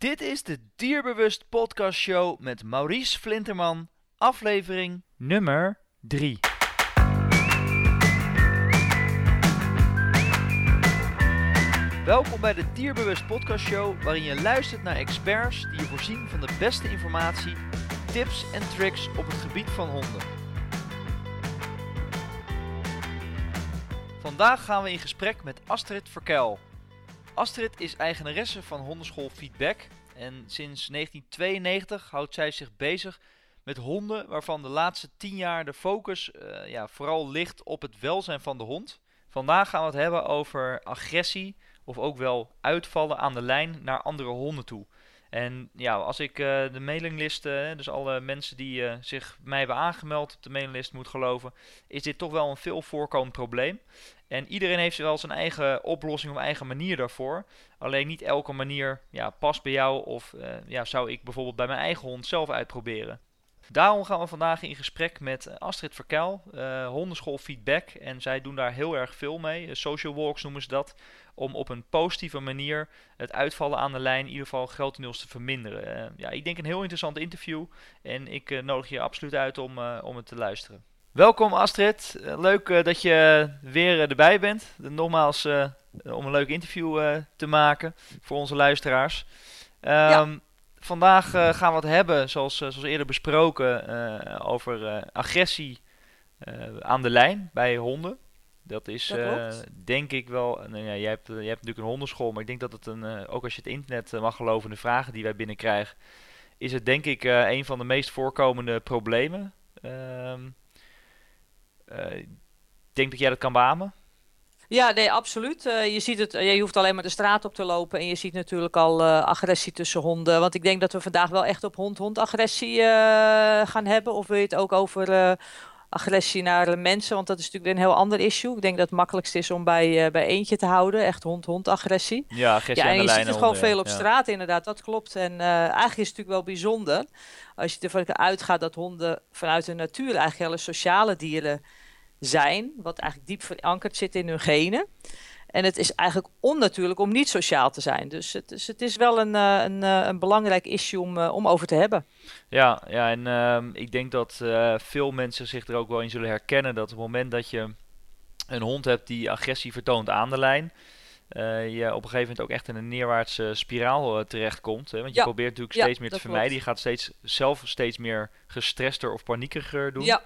Dit is de Dierbewust Podcast Show met Maurice Flinterman, aflevering nummer 3. Welkom bij de Dierbewust Podcast Show, waarin je luistert naar experts die je voorzien van de beste informatie, tips en tricks op het gebied van honden. Vandaag gaan we in gesprek met Astrid Verkel. Astrid is eigenaresse van hondenschool Feedback en sinds 1992 houdt zij zich bezig met honden waarvan de laatste 10 jaar de focus eh, ja, vooral ligt op het welzijn van de hond. Vandaag gaan we het hebben over agressie of ook wel uitvallen aan de lijn naar andere honden toe. En ja, als ik uh, de mailinglist, uh, dus alle mensen die uh, zich mij hebben aangemeld op de mailinglist moet geloven, is dit toch wel een veel voorkomend probleem. En iedereen heeft wel zijn eigen oplossing of eigen manier daarvoor. Alleen niet elke manier ja, past bij jou of ja, zou ik bijvoorbeeld bij mijn eigen hond zelf uitproberen. Daarom gaan we vandaag in gesprek met Astrid Verkel, hondenschool Feedback. En zij doen daar heel erg veel mee. social walks noemen ze dat om op een positieve manier het uitvallen aan de lijn in ieder geval grotendeels te verminderen. Uh, ja, ik denk een heel interessant interview en ik uh, nodig je absoluut uit om, uh, om het te luisteren. Welkom Astrid, leuk dat je weer erbij bent. Nogmaals om een leuk interview te maken voor onze luisteraars. Um, ja. Vandaag gaan we het hebben, zoals, zoals eerder besproken, over agressie aan de lijn bij honden. Dat is uh, denk ik wel. Nou ja, jij, hebt, jij hebt natuurlijk een hondenschool, maar ik denk dat het een. Uh, ook als je het internet mag geloven, de vragen die wij binnenkrijgen, is het denk ik een van de meest voorkomende problemen. Ehm, ik denk dat jij dat kan beamen. Ja, nee, absoluut. Uh, je ziet het, je hoeft alleen maar de straat op te lopen en je ziet natuurlijk al uh, agressie tussen honden. Want ik denk dat we vandaag wel echt op hond-hond agressie gaan hebben. Of wil je het ook over agressie naar mensen, want dat is natuurlijk een heel ander issue. Ik denk dat het makkelijkst is om bij, uh, bij eentje te houden, echt hond-hond agressie. Ja, agressie ja, en je ziet het gewoon veel op straat inderdaad, dat klopt. En uh, eigenlijk is het natuurlijk wel bijzonder als je ervan uitgaat dat honden vanuit hun natuur eigenlijk hele sociale dieren zijn, wat eigenlijk diep verankerd zit in hun genen. En het is eigenlijk onnatuurlijk om niet sociaal te zijn. Dus het, dus het is wel een, uh, een, uh, een belangrijk issue om, uh, om over te hebben. Ja, ja en ehm, ik denk dat veel mensen zich er ook wel in zullen herkennen dat op het moment dat je een hond hebt die agressie vertoont aan de lijn, je op een gegeven moment ook echt in een neerwaartse spiraal terechtkomt. Hè? Want je ja. probeert natuurlijk ja, steeds meer te vermijden. Klopt. Je gaat steeds, zelf steeds meer gestrester of paniekeriger doen. Ja,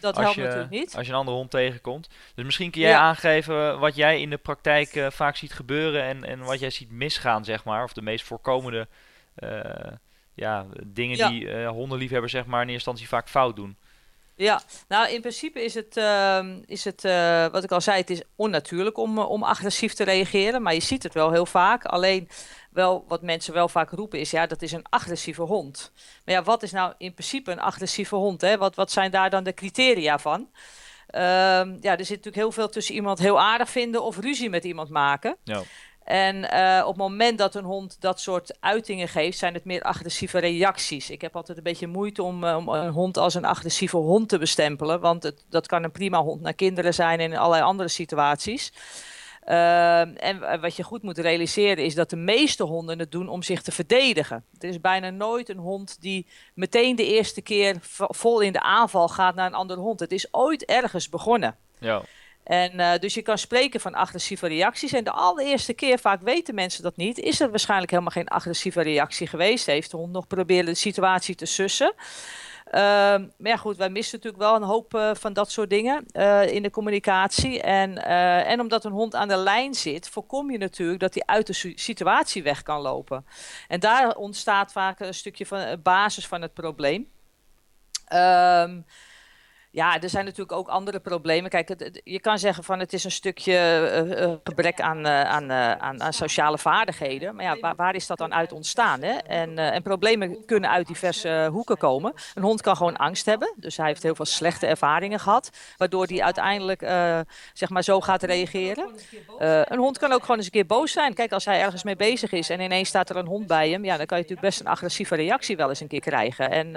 dat helpt je, natuurlijk niet. Als je een andere hond tegenkomt. Dus misschien kun jij Ja. aangeven wat jij in de praktijk uh, vaak ziet gebeuren en, en wat jij ziet misgaan, zeg maar. Of de meest voorkomende uh, ja, dingen Ja. die uh, hondenliefhebbers zeg maar in eerste instantie vaak fout doen. Ja, nou in principe is het, ehm, is het uh, wat ik al zei, het is onnatuurlijk om, om agressief te reageren. Maar je ziet het wel heel vaak. Alleen wel, wat mensen wel vaak roepen is, ja, dat is een agressieve hond. Maar ja, wat is nou in principe een agressieve hond? Hè? Wat, wat zijn daar dan de criteria van? Um, ja, er zit natuurlijk heel veel tussen iemand heel aardig vinden of ruzie met iemand maken. Ja. En uh, op het moment dat een hond dat soort uitingen geeft, zijn het meer agressieve reacties. Ik heb altijd een beetje moeite om, uh, om een hond als een agressieve hond te bestempelen. Want het, dat kan een prima hond naar kinderen zijn en in allerlei andere situaties. Uh, en wat je goed moet realiseren is dat de meeste honden het doen om zich te verdedigen. Er is bijna nooit een hond die meteen de eerste keer vol in de aanval gaat naar een andere hond. Het is ooit ergens begonnen. Ja. En uh, dus je kan spreken van agressieve reacties. En de allereerste keer, vaak weten mensen dat niet, is er waarschijnlijk helemaal geen agressieve reactie geweest. Heeft de hond nog proberen de situatie te sussen. Uh, maar goed, wij missen natuurlijk wel een hoop uh, van dat soort dingen uh, in de communicatie. En, en omdat een hond aan de lijn zit, voorkom je natuurlijk dat hij uit de situatie weg kan lopen. En daar ontstaat vaak een stukje van basis van het probleem. Um, ja, er zijn natuurlijk ook andere problemen. Kijk, je kan zeggen van het is een stukje uh, gebrek aan, uh, aan, aan, aan, sociale vaardigheden. Maar ja, waar, is dat dan uit ontstaan? Hè? En, en problemen kunnen uit diverse hoeken komen. Een hond kan gewoon angst hebben. Dus hij heeft heel veel slechte ervaringen gehad. Waardoor hij uiteindelijk zeg maar zo gaat reageren. een hond kan ook gewoon eens een keer boos zijn. Kijk, als hij ergens mee bezig is en ineens staat er een hond bij hem. Ja, dan kan je natuurlijk best een agressieve reactie wel eens een keer krijgen. En,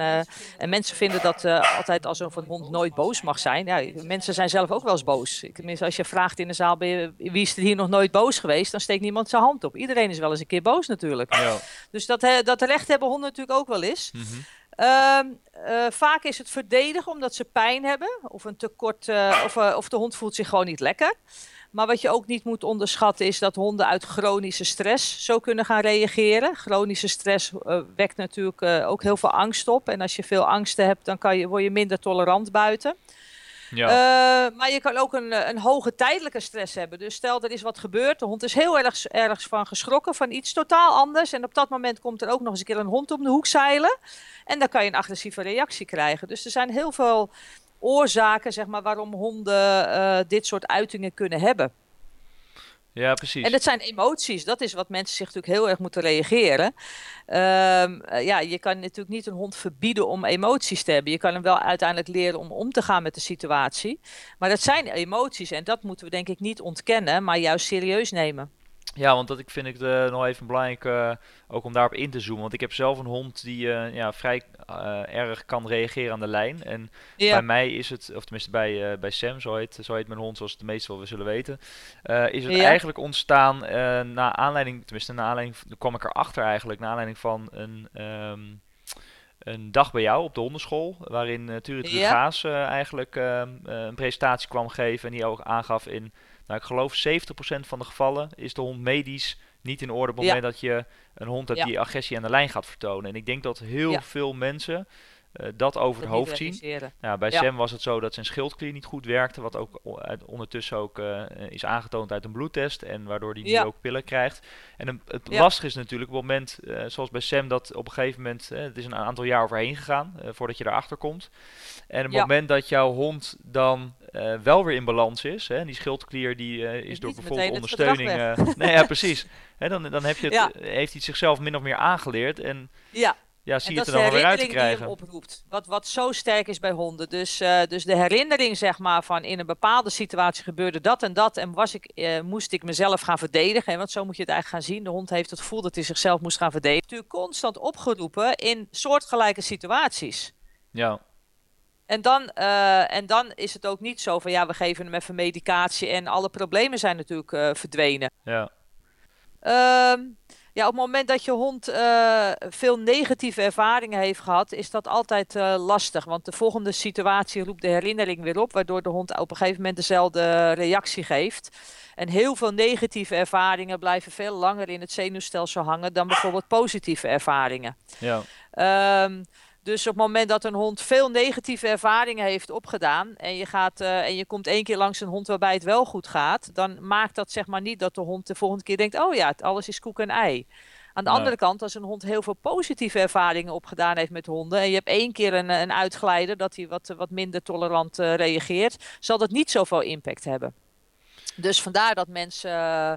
en mensen vinden dat altijd als een hond nooit nooit boos mag zijn. Ja, mensen zijn zelf ook wel eens boos. Ik, tenminste, als je vraagt in de zaal, ben je, wie is er hier nog nooit boos geweest? Dan steekt niemand zijn hand op. Iedereen is wel eens een keer boos natuurlijk. Ja. Dus dat, dat recht hebben honden natuurlijk ook wel eens. Mhm. Ehm, eh, vaak is het verdedigen omdat ze pijn hebben of een tekort, uh, of, of de hond voelt zich gewoon niet lekker. Maar wat je ook niet moet onderschatten is dat honden uit chronische stress zo kunnen gaan reageren. Chronische stress uh, wekt natuurlijk uh, ook heel veel angst op. En als je veel angsten hebt, dan kan je, word je minder tolerant buiten. Ja. Uh, maar je kan ook een, een hoge tijdelijke stress hebben. Dus stel er is wat gebeurd, de hond is heel erg ergens van geschrokken, van iets totaal anders. En op dat moment komt er ook nog eens een keer een hond om de hoek zeilen. En dan kan je een agressieve reactie krijgen. Dus er zijn heel veel oorzaken zeg maar, waarom honden uh, dit soort uitingen kunnen hebben. Ja, precies. En het zijn emoties. Dat is wat mensen zich natuurlijk heel erg moeten reageren. Um, ja, je kan natuurlijk niet een hond verbieden om emoties te hebben. Je kan hem wel uiteindelijk leren om om te gaan met de situatie. Maar dat zijn emoties en dat moeten we denk ik niet ontkennen, maar juist serieus nemen. Ja, want dat ik vind ik uh, nog even belangrijk uh, ook om daarop in te zoomen. Want ik heb zelf een hond die uh, ja, vrij erg kan reageren aan de lijn. En bij mij is het, of tenminste bij, bij Sam, zo heet, zo heet mijn hond zoals de meesten wel zullen weten. is het eigenlijk ontstaan na aanleiding, tenminste na aanleiding, kwam ik erachter eigenlijk, na aanleiding van een... Um, een dag bij jou op de hondenschool, waarin uh, Turit ja. eigenlijk uh, een presentatie kwam geven en die ook aangaf in nou, ik geloof 70% van de gevallen is de hond medisch niet in orde op het moment dat je een hond hebt die agressie aan de lijn gaat vertonen. En ik denk dat heel veel mensen uh, dat over het hoofd zien. Nou, bij Sam was het zo dat zijn schildklier niet goed werkte, wat ook ondertussen ook uh, is aangetoond uit een bloedtest en waardoor hij nu ook pillen krijgt. En een, het lastige is natuurlijk op het moment, uh, zoals bij Sam, dat op een gegeven moment, het is een aantal jaar overheen gegaan voordat je erachter komt. En op het moment dat jouw hond dan wel weer in balans is, hè, en die schildklier die is door bijvoorbeeld ondersteuning. nee, ja, precies. Hè, dan, dan heb je het, heeft hij zichzelf min of meer aangeleerd. En ja ja, zie je het er dan weer uit te krijgen. Die hem oproept, wat, wat zo sterk is bij honden. Dus, uh, dus de herinnering, zeg maar, van in een bepaalde situatie gebeurde dat en dat. En was ik, uh, moest ik mezelf gaan verdedigen. Want zo moet je het eigenlijk gaan zien. De hond heeft het gevoel dat hij zichzelf moest gaan verdedigen. Natuurlijk constant opgeroepen in soortgelijke situaties. Ja. En dan, uh, en dan is het ook niet zo van ja, we geven hem even medicatie en alle problemen zijn natuurlijk verdwenen. Ja. Um, ja, op het moment dat je hond uh, veel negatieve ervaringen heeft gehad, is dat altijd uh, lastig. Want de volgende situatie roept de herinnering weer op, waardoor de hond op een gegeven moment dezelfde reactie geeft. En heel veel negatieve ervaringen blijven veel langer in het zenuwstelsel hangen dan bijvoorbeeld positieve ervaringen. Ja. Um, dus op het moment dat een hond veel negatieve ervaringen heeft opgedaan en je, gaat, uh, en je komt één keer langs een hond waarbij het wel goed gaat, dan maakt dat zeg maar niet dat de hond de volgende keer denkt, oh ja, alles is koek en ei. Aan de andere kant, als een hond heel veel positieve ervaringen opgedaan heeft met honden en je hebt één keer een, een uitglijder dat hij wat, wat minder tolerant uh, reageert, zal dat niet zoveel impact hebben. Dus vandaar dat mensen. Uh,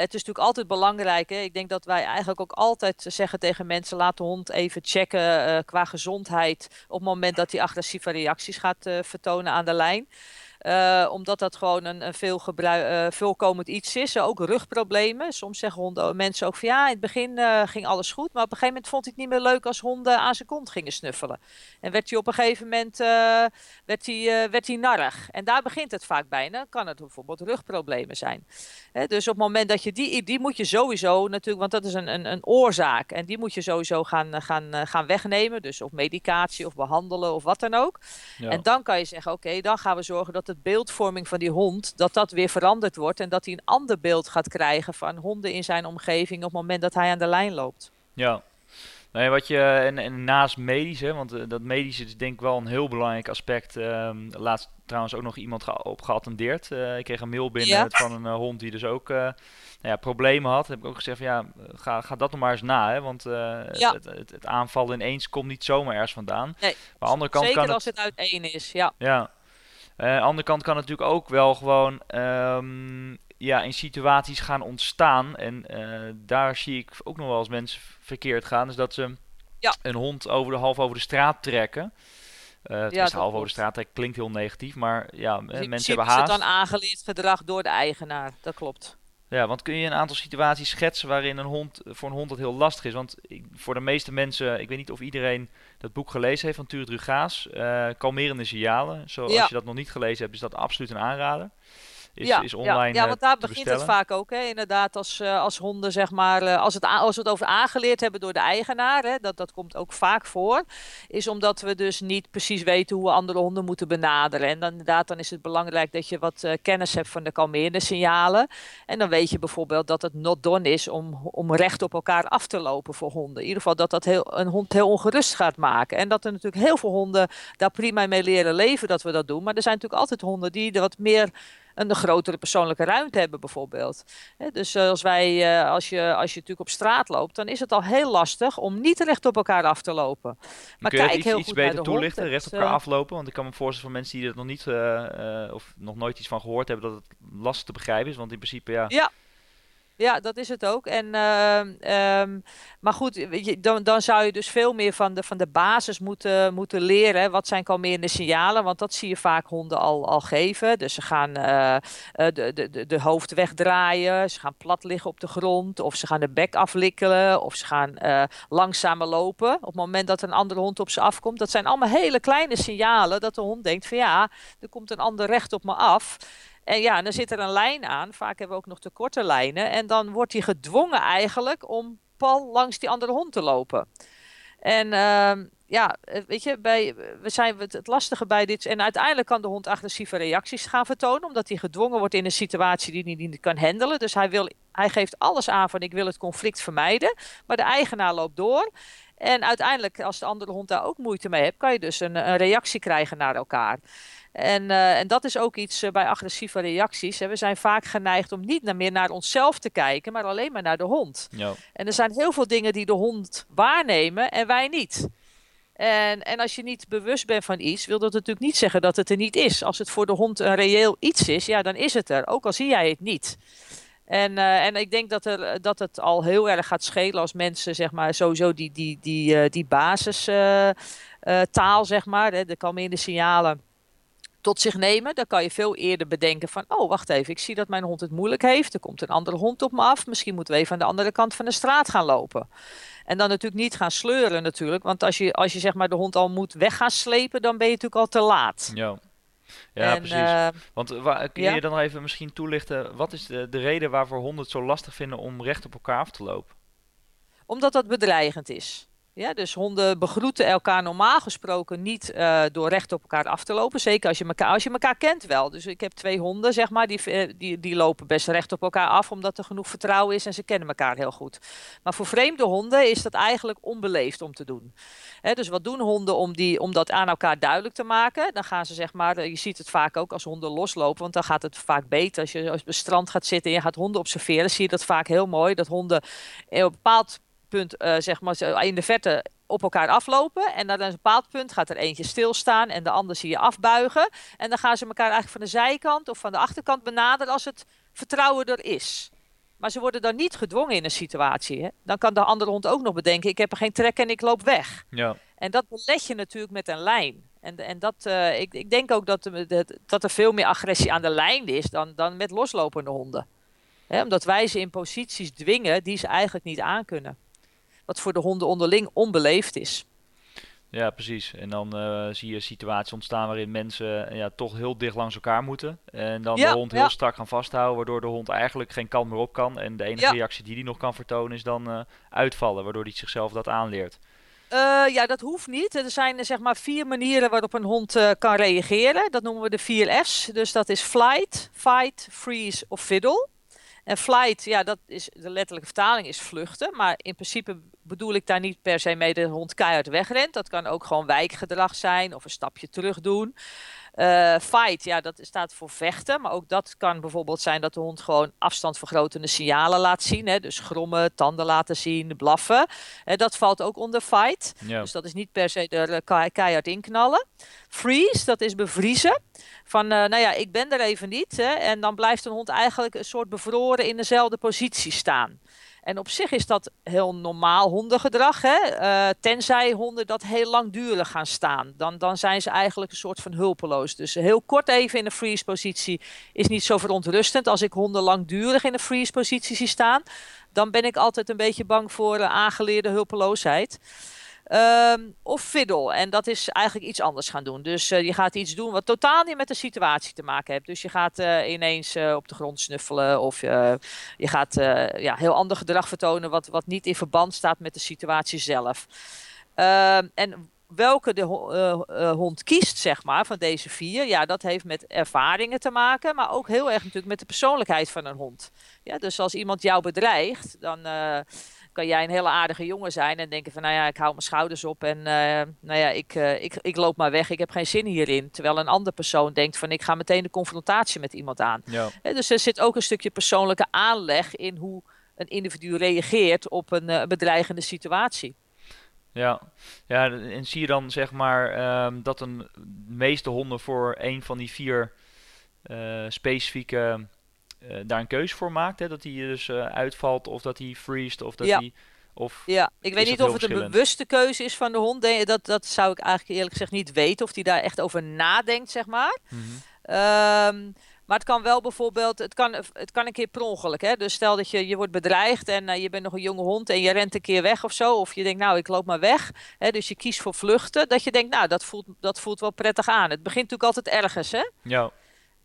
het is natuurlijk altijd belangrijk. Hè? Ik denk dat wij eigenlijk ook altijd zeggen tegen mensen: laat de hond even checken uh, qua gezondheid. op het moment dat hij agressieve reacties gaat vertonen aan de lijn. Uh, omdat dat gewoon een, een veel uh, voorkomend iets is. ook rugproblemen. Soms zeggen honden, mensen ook van ja, in het begin uh, ging alles goed. Maar op een gegeven moment vond hij het niet meer leuk als honden aan zijn kont gingen snuffelen. En werd hij op een gegeven moment werd hij, werd hij narrig. En daar begint het vaak bij. Dan kan het bijvoorbeeld rugproblemen zijn. Dus op het moment dat je die, die moet je sowieso natuurlijk, want dat is een, een, een oorzaak. En die moet je sowieso gaan, gaan, gaan wegnemen. Dus of medicatie of behandelen of wat dan ook. Ja. En dan kan je zeggen, oké, okay, dan gaan we zorgen dat beeldvorming van die hond, dat dat weer veranderd wordt en dat hij een ander beeld gaat krijgen van honden in zijn omgeving op het moment dat hij aan de lijn loopt. Ja. Nee, wat je, en, en naast medisch, hè, want uh, dat medische is denk ik wel een heel belangrijk aspect. Um, laatst trouwens ook nog iemand ge op geattendeerd. Uh, ik kreeg een mail binnen ja. van een uh, hond die dus ook nou ja, problemen had. heb ik ook gezegd van ja, ga, ga dat nog maar eens na. Hè, want ja. het, het, het, aanvallen ineens komt niet zomaar ergens vandaan. Nee, maar aan de andere kant zeker kan als het, het uit één is, ja. Ja, uh, aan de andere kant kan het natuurlijk ook wel gewoon um, ja, in situaties gaan ontstaan. En uh, daar zie ik ook nog wel eens mensen verkeerd gaan. Dus dat ze ja. een hond over de, half over de straat trekken. Uh, ja, half over de straat trekken klinkt heel negatief, maar ja, dus mensen hebben haast. Het dan aangeleerd gedrag door de eigenaar, dat klopt. Ja, want kun je een aantal situaties schetsen waarin een hond voor een hond dat heel lastig is? Want ik, voor de meeste mensen, ik weet niet of iedereen dat boek gelezen heeft van Tuurt Rugaas, uh, Kalmerende signalen. Zo, Als je dat nog niet gelezen hebt, is dat absoluut een aanrader is, ja, is online. Ja, ja want daar begint het vaak ook. Hè? Inderdaad, als, uh, als honden, zeg maar, uh, als, het als we het over aangeleerd hebben door de eigenaar, hè, dat, dat komt ook vaak voor, is omdat we dus niet precies weten hoe we andere honden moeten benaderen. En dan, inderdaad, dan is het belangrijk dat je wat uh, kennis hebt van de kalmerende signalen. En dan weet je bijvoorbeeld dat het not done is om, om recht op elkaar af te lopen voor honden. In ieder geval dat dat heel, een hond heel ongerust gaat maken. En dat er natuurlijk heel veel honden daar prima mee leren leven dat we dat doen. Maar er zijn natuurlijk altijd honden die er wat meer een grotere persoonlijke ruimte hebben bijvoorbeeld. dus eh, als, wij, uh, als, je, als je natuurlijk op straat loopt, dan is het al heel lastig om niet recht op elkaar af te lopen. Maar Kun je kijk iets, heel iets goed beter toelichten, recht op elkaar uh, aflopen? Want ik kan me voorstellen van mensen die er nog niet of nog nooit iets van gehoord hebben, dat het lastig te begrijpen is. Want in principe ja, ja ja, dat is het ook. En, um, maar goed, dan, dan zou je dus veel meer van de, van de basis moeten, moeten leren. Wat zijn kalmerende signalen? Want dat zie je vaak honden al, al geven. Dus ze gaan uh, de, de, de hoofd wegdraaien, ze gaan plat liggen op de grond, of ze gaan de bek aflikkelen, of ze gaan uh, langzamer lopen. Op het moment dat een andere hond op ze afkomt. Dat zijn allemaal hele kleine signalen dat de hond denkt van ja, er komt een ander recht op me af. En ja, dan zit er een lijn aan. Vaak hebben we ook nog te korte lijnen. En dan wordt hij gedwongen eigenlijk om pal langs die andere hond te lopen. En uh, ja, eh, weet je, bij, we zijn het lastige bij dit. En uiteindelijk kan de hond agressieve reacties gaan vertonen, omdat hij gedwongen wordt in een situatie die hij niet kan handelen. Dus hij, wil, hij geeft alles aan van ik wil het conflict vermijden. Maar de eigenaar loopt door. En uiteindelijk, als de andere hond daar ook moeite mee heeft, kan je dus een, een reactie krijgen naar elkaar. En, uh, en dat is ook iets uh, bij agressieve reacties. Hè. We zijn vaak geneigd om niet naar, meer naar onszelf te kijken, maar alleen maar naar de hond. Ja. En er zijn heel veel dingen die de hond waarnemen en wij niet. En, en als je niet bewust bent van iets, wil dat natuurlijk niet zeggen dat het er niet is. Als het voor de hond een reëel iets is, ja, dan is het er. Ook al zie jij het niet. En, uh, en ik denk dat, er, dat het al heel erg gaat schelen als mensen, zeg maar, sowieso die, die, die, die basistaal, zeg maar, hè, de kalmerende signalen tot zich nemen. Dan kan je veel eerder bedenken van, oh wacht even, ik zie dat mijn hond het moeilijk heeft. Er komt een andere hond op me af. Misschien moeten we even aan de andere kant van de straat gaan lopen. En dan natuurlijk niet gaan sleuren natuurlijk. Want als je, als je zeg maar de hond al moet weg gaan slepen, dan ben je natuurlijk al te laat. Ja. Ja, en, precies. Uh, Want waar, kun ja? je dan nog even misschien toelichten, wat is de, de reden waarvoor honden het zo lastig vinden om recht op elkaar af te lopen? Omdat dat bedreigend is. Ja, dus honden begroeten elkaar normaal gesproken niet uh, door recht op elkaar af te lopen. Zeker als je, elkaar, als je elkaar kent wel. Dus ik heb twee honden, zeg maar, die, die, die lopen best recht op elkaar af. Omdat er genoeg vertrouwen is en ze kennen elkaar heel goed. Maar voor vreemde honden is dat eigenlijk onbeleefd om te doen. Dus wat doen honden om, die, om dat aan elkaar duidelijk te maken? Dan gaan ze zeg maar, je ziet het vaak ook als honden loslopen. Want dan gaat het vaak beter. Als je op het strand gaat zitten en je gaat honden observeren, zie je dat vaak heel mooi. Dat honden op een bepaald punt, uh, zeg maar, in de verte op elkaar aflopen. En dan een bepaald punt gaat er eentje stilstaan en de ander zie je afbuigen. En dan gaan ze elkaar eigenlijk van de zijkant of van de achterkant benaderen als het vertrouwen er is. Maar ze worden dan niet gedwongen in een situatie. Hè? Dan kan de andere hond ook nog bedenken: ik heb er geen trek en ik loop weg. Ja. En dat belet je natuurlijk met een lijn. En, en dat, uh, ik, ik denk ook dat, de, dat er veel meer agressie aan de lijn is dan, dan met loslopende honden. Hè? Omdat wij ze in posities dwingen die ze eigenlijk niet aankunnen wat voor de honden onderling onbeleefd is. Ja, precies. En dan uh, zie je situaties ontstaan waarin mensen uh, ja, toch heel dicht langs elkaar moeten. En dan ja, de hond heel strak gaan vasthouden, waardoor de hond eigenlijk geen kant meer op kan. En de enige reactie die hij nog kan vertonen is dan uh, uitvallen, waardoor hij zichzelf dat aanleert. ja, dat hoeft niet. Er zijn zeg maar vier manieren waarop een hond kan reageren. Dat noemen we de vier F's. Dus dat is flight, fight, freeze of fiddle. En flight, ja, dat is de letterlijke vertaling is vluchten. Maar in principe bedoel ik daar niet per se mee de hond keihard wegrent. Dat kan ook gewoon wijkgedrag zijn of een stapje terug doen. Uh, fight, ja, dat staat voor vechten. Maar ook dat kan bijvoorbeeld zijn dat de hond gewoon afstandvergrotende signalen laat zien. Hè? Dus grommen, tanden laten zien, blaffen. Uh, dat valt ook onder fight. Ja. Dus dat is niet per se er uh, keihard inknallen. Freeze, dat is bevriezen. Van, nou ja, ik ben er even niet. Hè? En dan blijft een hond eigenlijk een soort bevroren in dezelfde positie staan. En op zich is dat heel normaal hondengedrag. Hè? Uh, tenzij honden dat heel langdurig gaan staan. Dan, dan zijn ze eigenlijk een soort van hulpeloos. Dus heel kort even in een freeze positie is niet zo verontrustend. Als ik honden langdurig in een freeze positie zie staan, dan ben ik altijd een beetje bang voor uh, aangeleerde hulpeloosheid. Um, of fiddle. En dat is eigenlijk iets anders gaan doen. Dus uh, je gaat iets doen wat totaal niet met de situatie te maken heeft. Dus je gaat uh, ineens uh, op de grond snuffelen. Of je gaat ja, heel ander gedrag vertonen. Wat, wat niet in verband staat met de situatie zelf. Ehm, en welke de hond kiest, zeg maar, van deze vier, ja, dat heeft met ervaringen te maken, maar ook heel erg natuurlijk met de persoonlijkheid van een hond. Ja, dus als iemand jou bedreigt, dan kan jij een hele aardige jongen zijn en denken van nou ja, ik hou mijn schouders op en uh, nou ja, ik, uh, ik, ik loop maar weg, ik heb geen zin hierin. Terwijl een andere persoon denkt van ik ga meteen de confrontatie met iemand aan. Ja. dus er zit ook een stukje persoonlijke aanleg in hoe een individu reageert op een uh, bedreigende situatie. Ja. ja, en zie je dan zeg maar um, dat een, de meeste honden voor een van die vier specifieke uh, daar een keuze voor maakt. Hè? Dat hij dus uh, uitvalt of dat hij freest of dat ja. hij... Of ja, ik weet niet of het een bewuste keuze is van de hond. Dat, dat zou ik eigenlijk eerlijk gezegd niet weten. Of hij daar echt over nadenkt, zeg maar. Mm -hmm. um, maar het kan wel bijvoorbeeld, het kan, het kan een keer per ongeluk. Hè? Dus stel dat je, je wordt bedreigd en uh, je bent nog een jonge hond en je rent een keer weg of zo. Of je denkt, nou, ik loop maar weg. Hè? Dus je kiest voor vluchten. Dat je denkt, nou, dat voelt, dat voelt wel prettig aan. Het begint natuurlijk altijd ergens, hè? Ja.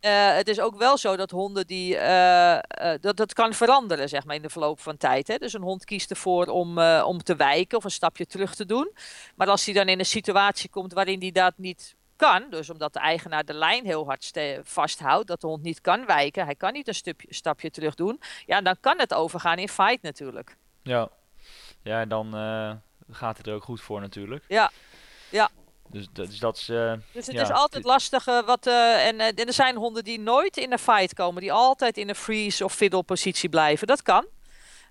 Uh, het is ook wel zo dat honden die. Uh, uh, dat, dat kan veranderen, zeg maar, in de verloop van tijd. Hè? Dus een hond kiest ervoor om, om te wijken of een stapje terug te doen. Maar als hij dan in een situatie komt waarin hij dat niet kan, dus omdat de eigenaar de lijn heel hard vasthoudt, dat de hond niet kan wijken, hij kan niet een stupje, stapje terug doen, ja, dan kan het overgaan in fight natuurlijk. Ja, ja dan gaat het er ook goed voor natuurlijk. Ja, ja. Dus, dus dat is. Uh, dus het ja, is altijd lastig. Uh, wat, uh, en, en er zijn honden die nooit in een fight komen, die altijd in een freeze of fiddle positie blijven. Dat kan.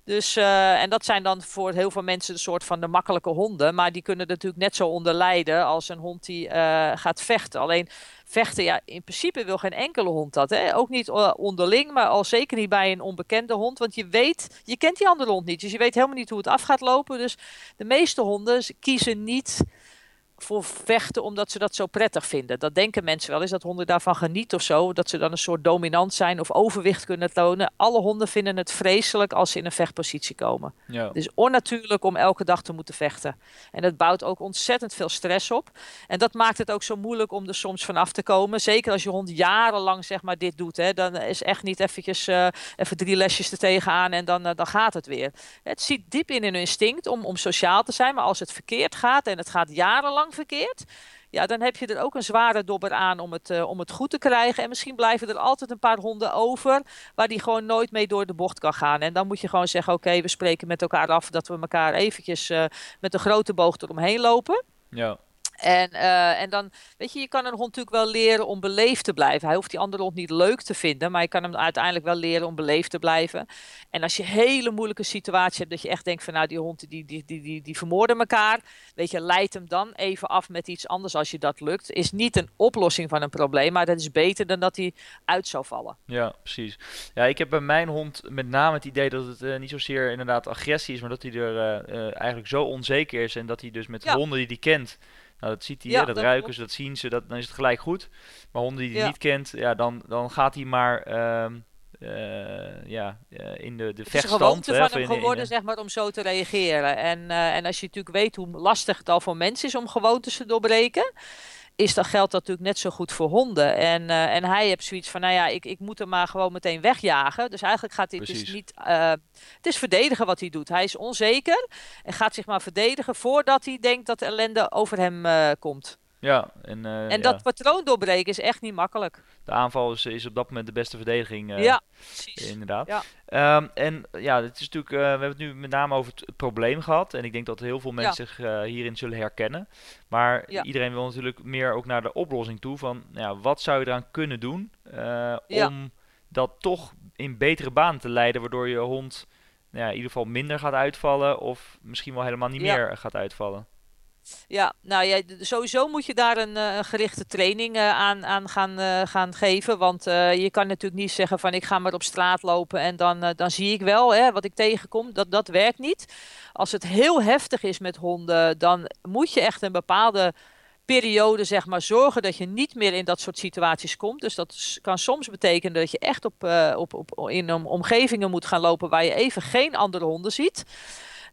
Dus, en dat zijn dan voor heel veel mensen een soort van de makkelijke honden. Maar die kunnen er natuurlijk net zo onder lijden als een hond die gaat vechten. Alleen vechten, ja, in principe wil geen enkele hond dat. Hè? Ook niet onderling, maar al zeker niet bij een onbekende hond. Want je weet, je kent die andere hond niet. Dus je weet helemaal niet hoe het af gaat lopen. Dus de meeste honden kiezen niet voor vechten omdat ze dat zo prettig vinden. Dat denken mensen wel eens, dat honden daarvan genieten of zo. Dat ze dan een soort dominant zijn of overwicht kunnen tonen. Alle honden vinden het vreselijk als ze in een vechtpositie komen. Ja. Het is onnatuurlijk om elke dag te moeten vechten. En het bouwt ook ontzettend veel stress op. En dat maakt het ook zo moeilijk om er soms vanaf te komen. Zeker als je hond jarenlang zeg maar dit doet. Hè, dan is echt niet eventjes uh, even drie lesjes er tegenaan en dan, uh, dan gaat het weer. Het zit diep in hun instinct om, om sociaal te zijn. Maar als het verkeerd gaat en het gaat jarenlang verkeerd. Ja, dan heb je er ook een zware dobber aan om het, uh, om het goed te krijgen. En misschien blijven er altijd een paar honden over waar die gewoon nooit mee door de bocht kan gaan. En dan moet je gewoon zeggen, oké, we spreken met elkaar af dat we elkaar eventjes uh, met een grote boog eromheen lopen. Ja. En, uh, en dan, weet je, je kan een hond natuurlijk wel leren om beleefd te blijven. Hij hoeft die andere hond niet leuk te vinden, maar je kan hem uiteindelijk wel leren om beleefd te blijven. En als je een hele moeilijke situatie hebt, dat je echt denkt van nou, die hond die, die, die, die, die vermoorden elkaar. Weet je, leid hem dan even af met iets anders als je dat lukt. Is niet een oplossing van een probleem, maar dat is beter dan dat hij uit zou vallen. Ja, precies. Ja, ik heb bij mijn hond met name het idee dat het uh, niet zozeer inderdaad agressie is, maar dat hij er uh, eigenlijk zo onzeker is en dat hij dus met ja. honden die hij kent nou, dat ziet hij, ja, dat, dat, ruiken ze, dat zien ze, dat, dan is het gelijk goed. Maar honden die hij ja. niet kent, ja, dan, dan gaat hij maar um, uh, ja, uh, in de, de het vechtstand. Het is van hem geworden, zeg maar, om zo te reageren. En, uh, en als je natuurlijk weet hoe lastig het al voor mensen is om gewoontes te doorbreken is dat geldt dat natuurlijk net zo goed voor honden. En, uh, en hij heeft zoiets van, nou ja, ik, ik moet hem maar gewoon meteen wegjagen. Dus eigenlijk gaat hij dus niet... Uh, het is verdedigen wat hij doet. Hij is onzeker en gaat zich maar verdedigen voordat hij denkt dat ellende over hem uh, komt. Ja, en, uh, en dat ja. patroon doorbreken is echt niet makkelijk. De aanval is, is op dat moment de beste verdediging. Uh, ja, precies. Inderdaad. Ja. Um, en ja, het is natuurlijk, uh, we hebben het nu met name over het, probleem gehad. En ik denk dat heel veel mensen zich hierin zullen herkennen. Maar iedereen wil natuurlijk meer ook naar de oplossing toe. Van ja, wat zou je eraan kunnen doen om dat toch in betere banen te leiden. Waardoor je hond nou ja, in ieder geval minder gaat uitvallen. Of misschien wel helemaal niet meer gaat uitvallen. Ja, nou ja, sowieso moet je daar een, een gerichte training aan, aan gaan, gaan geven. Want je kan natuurlijk niet zeggen van ik ga maar op straat lopen en dan, dan zie ik wel hè, wat ik tegenkom. Dat, dat werkt niet. Als het heel heftig is met honden, dan moet je echt een bepaalde periode zeg maar, zorgen dat je niet meer in dat soort situaties komt. Dus dat kan soms betekenen dat je echt op, op, op, in omgevingen moet gaan lopen waar je even geen andere honden ziet.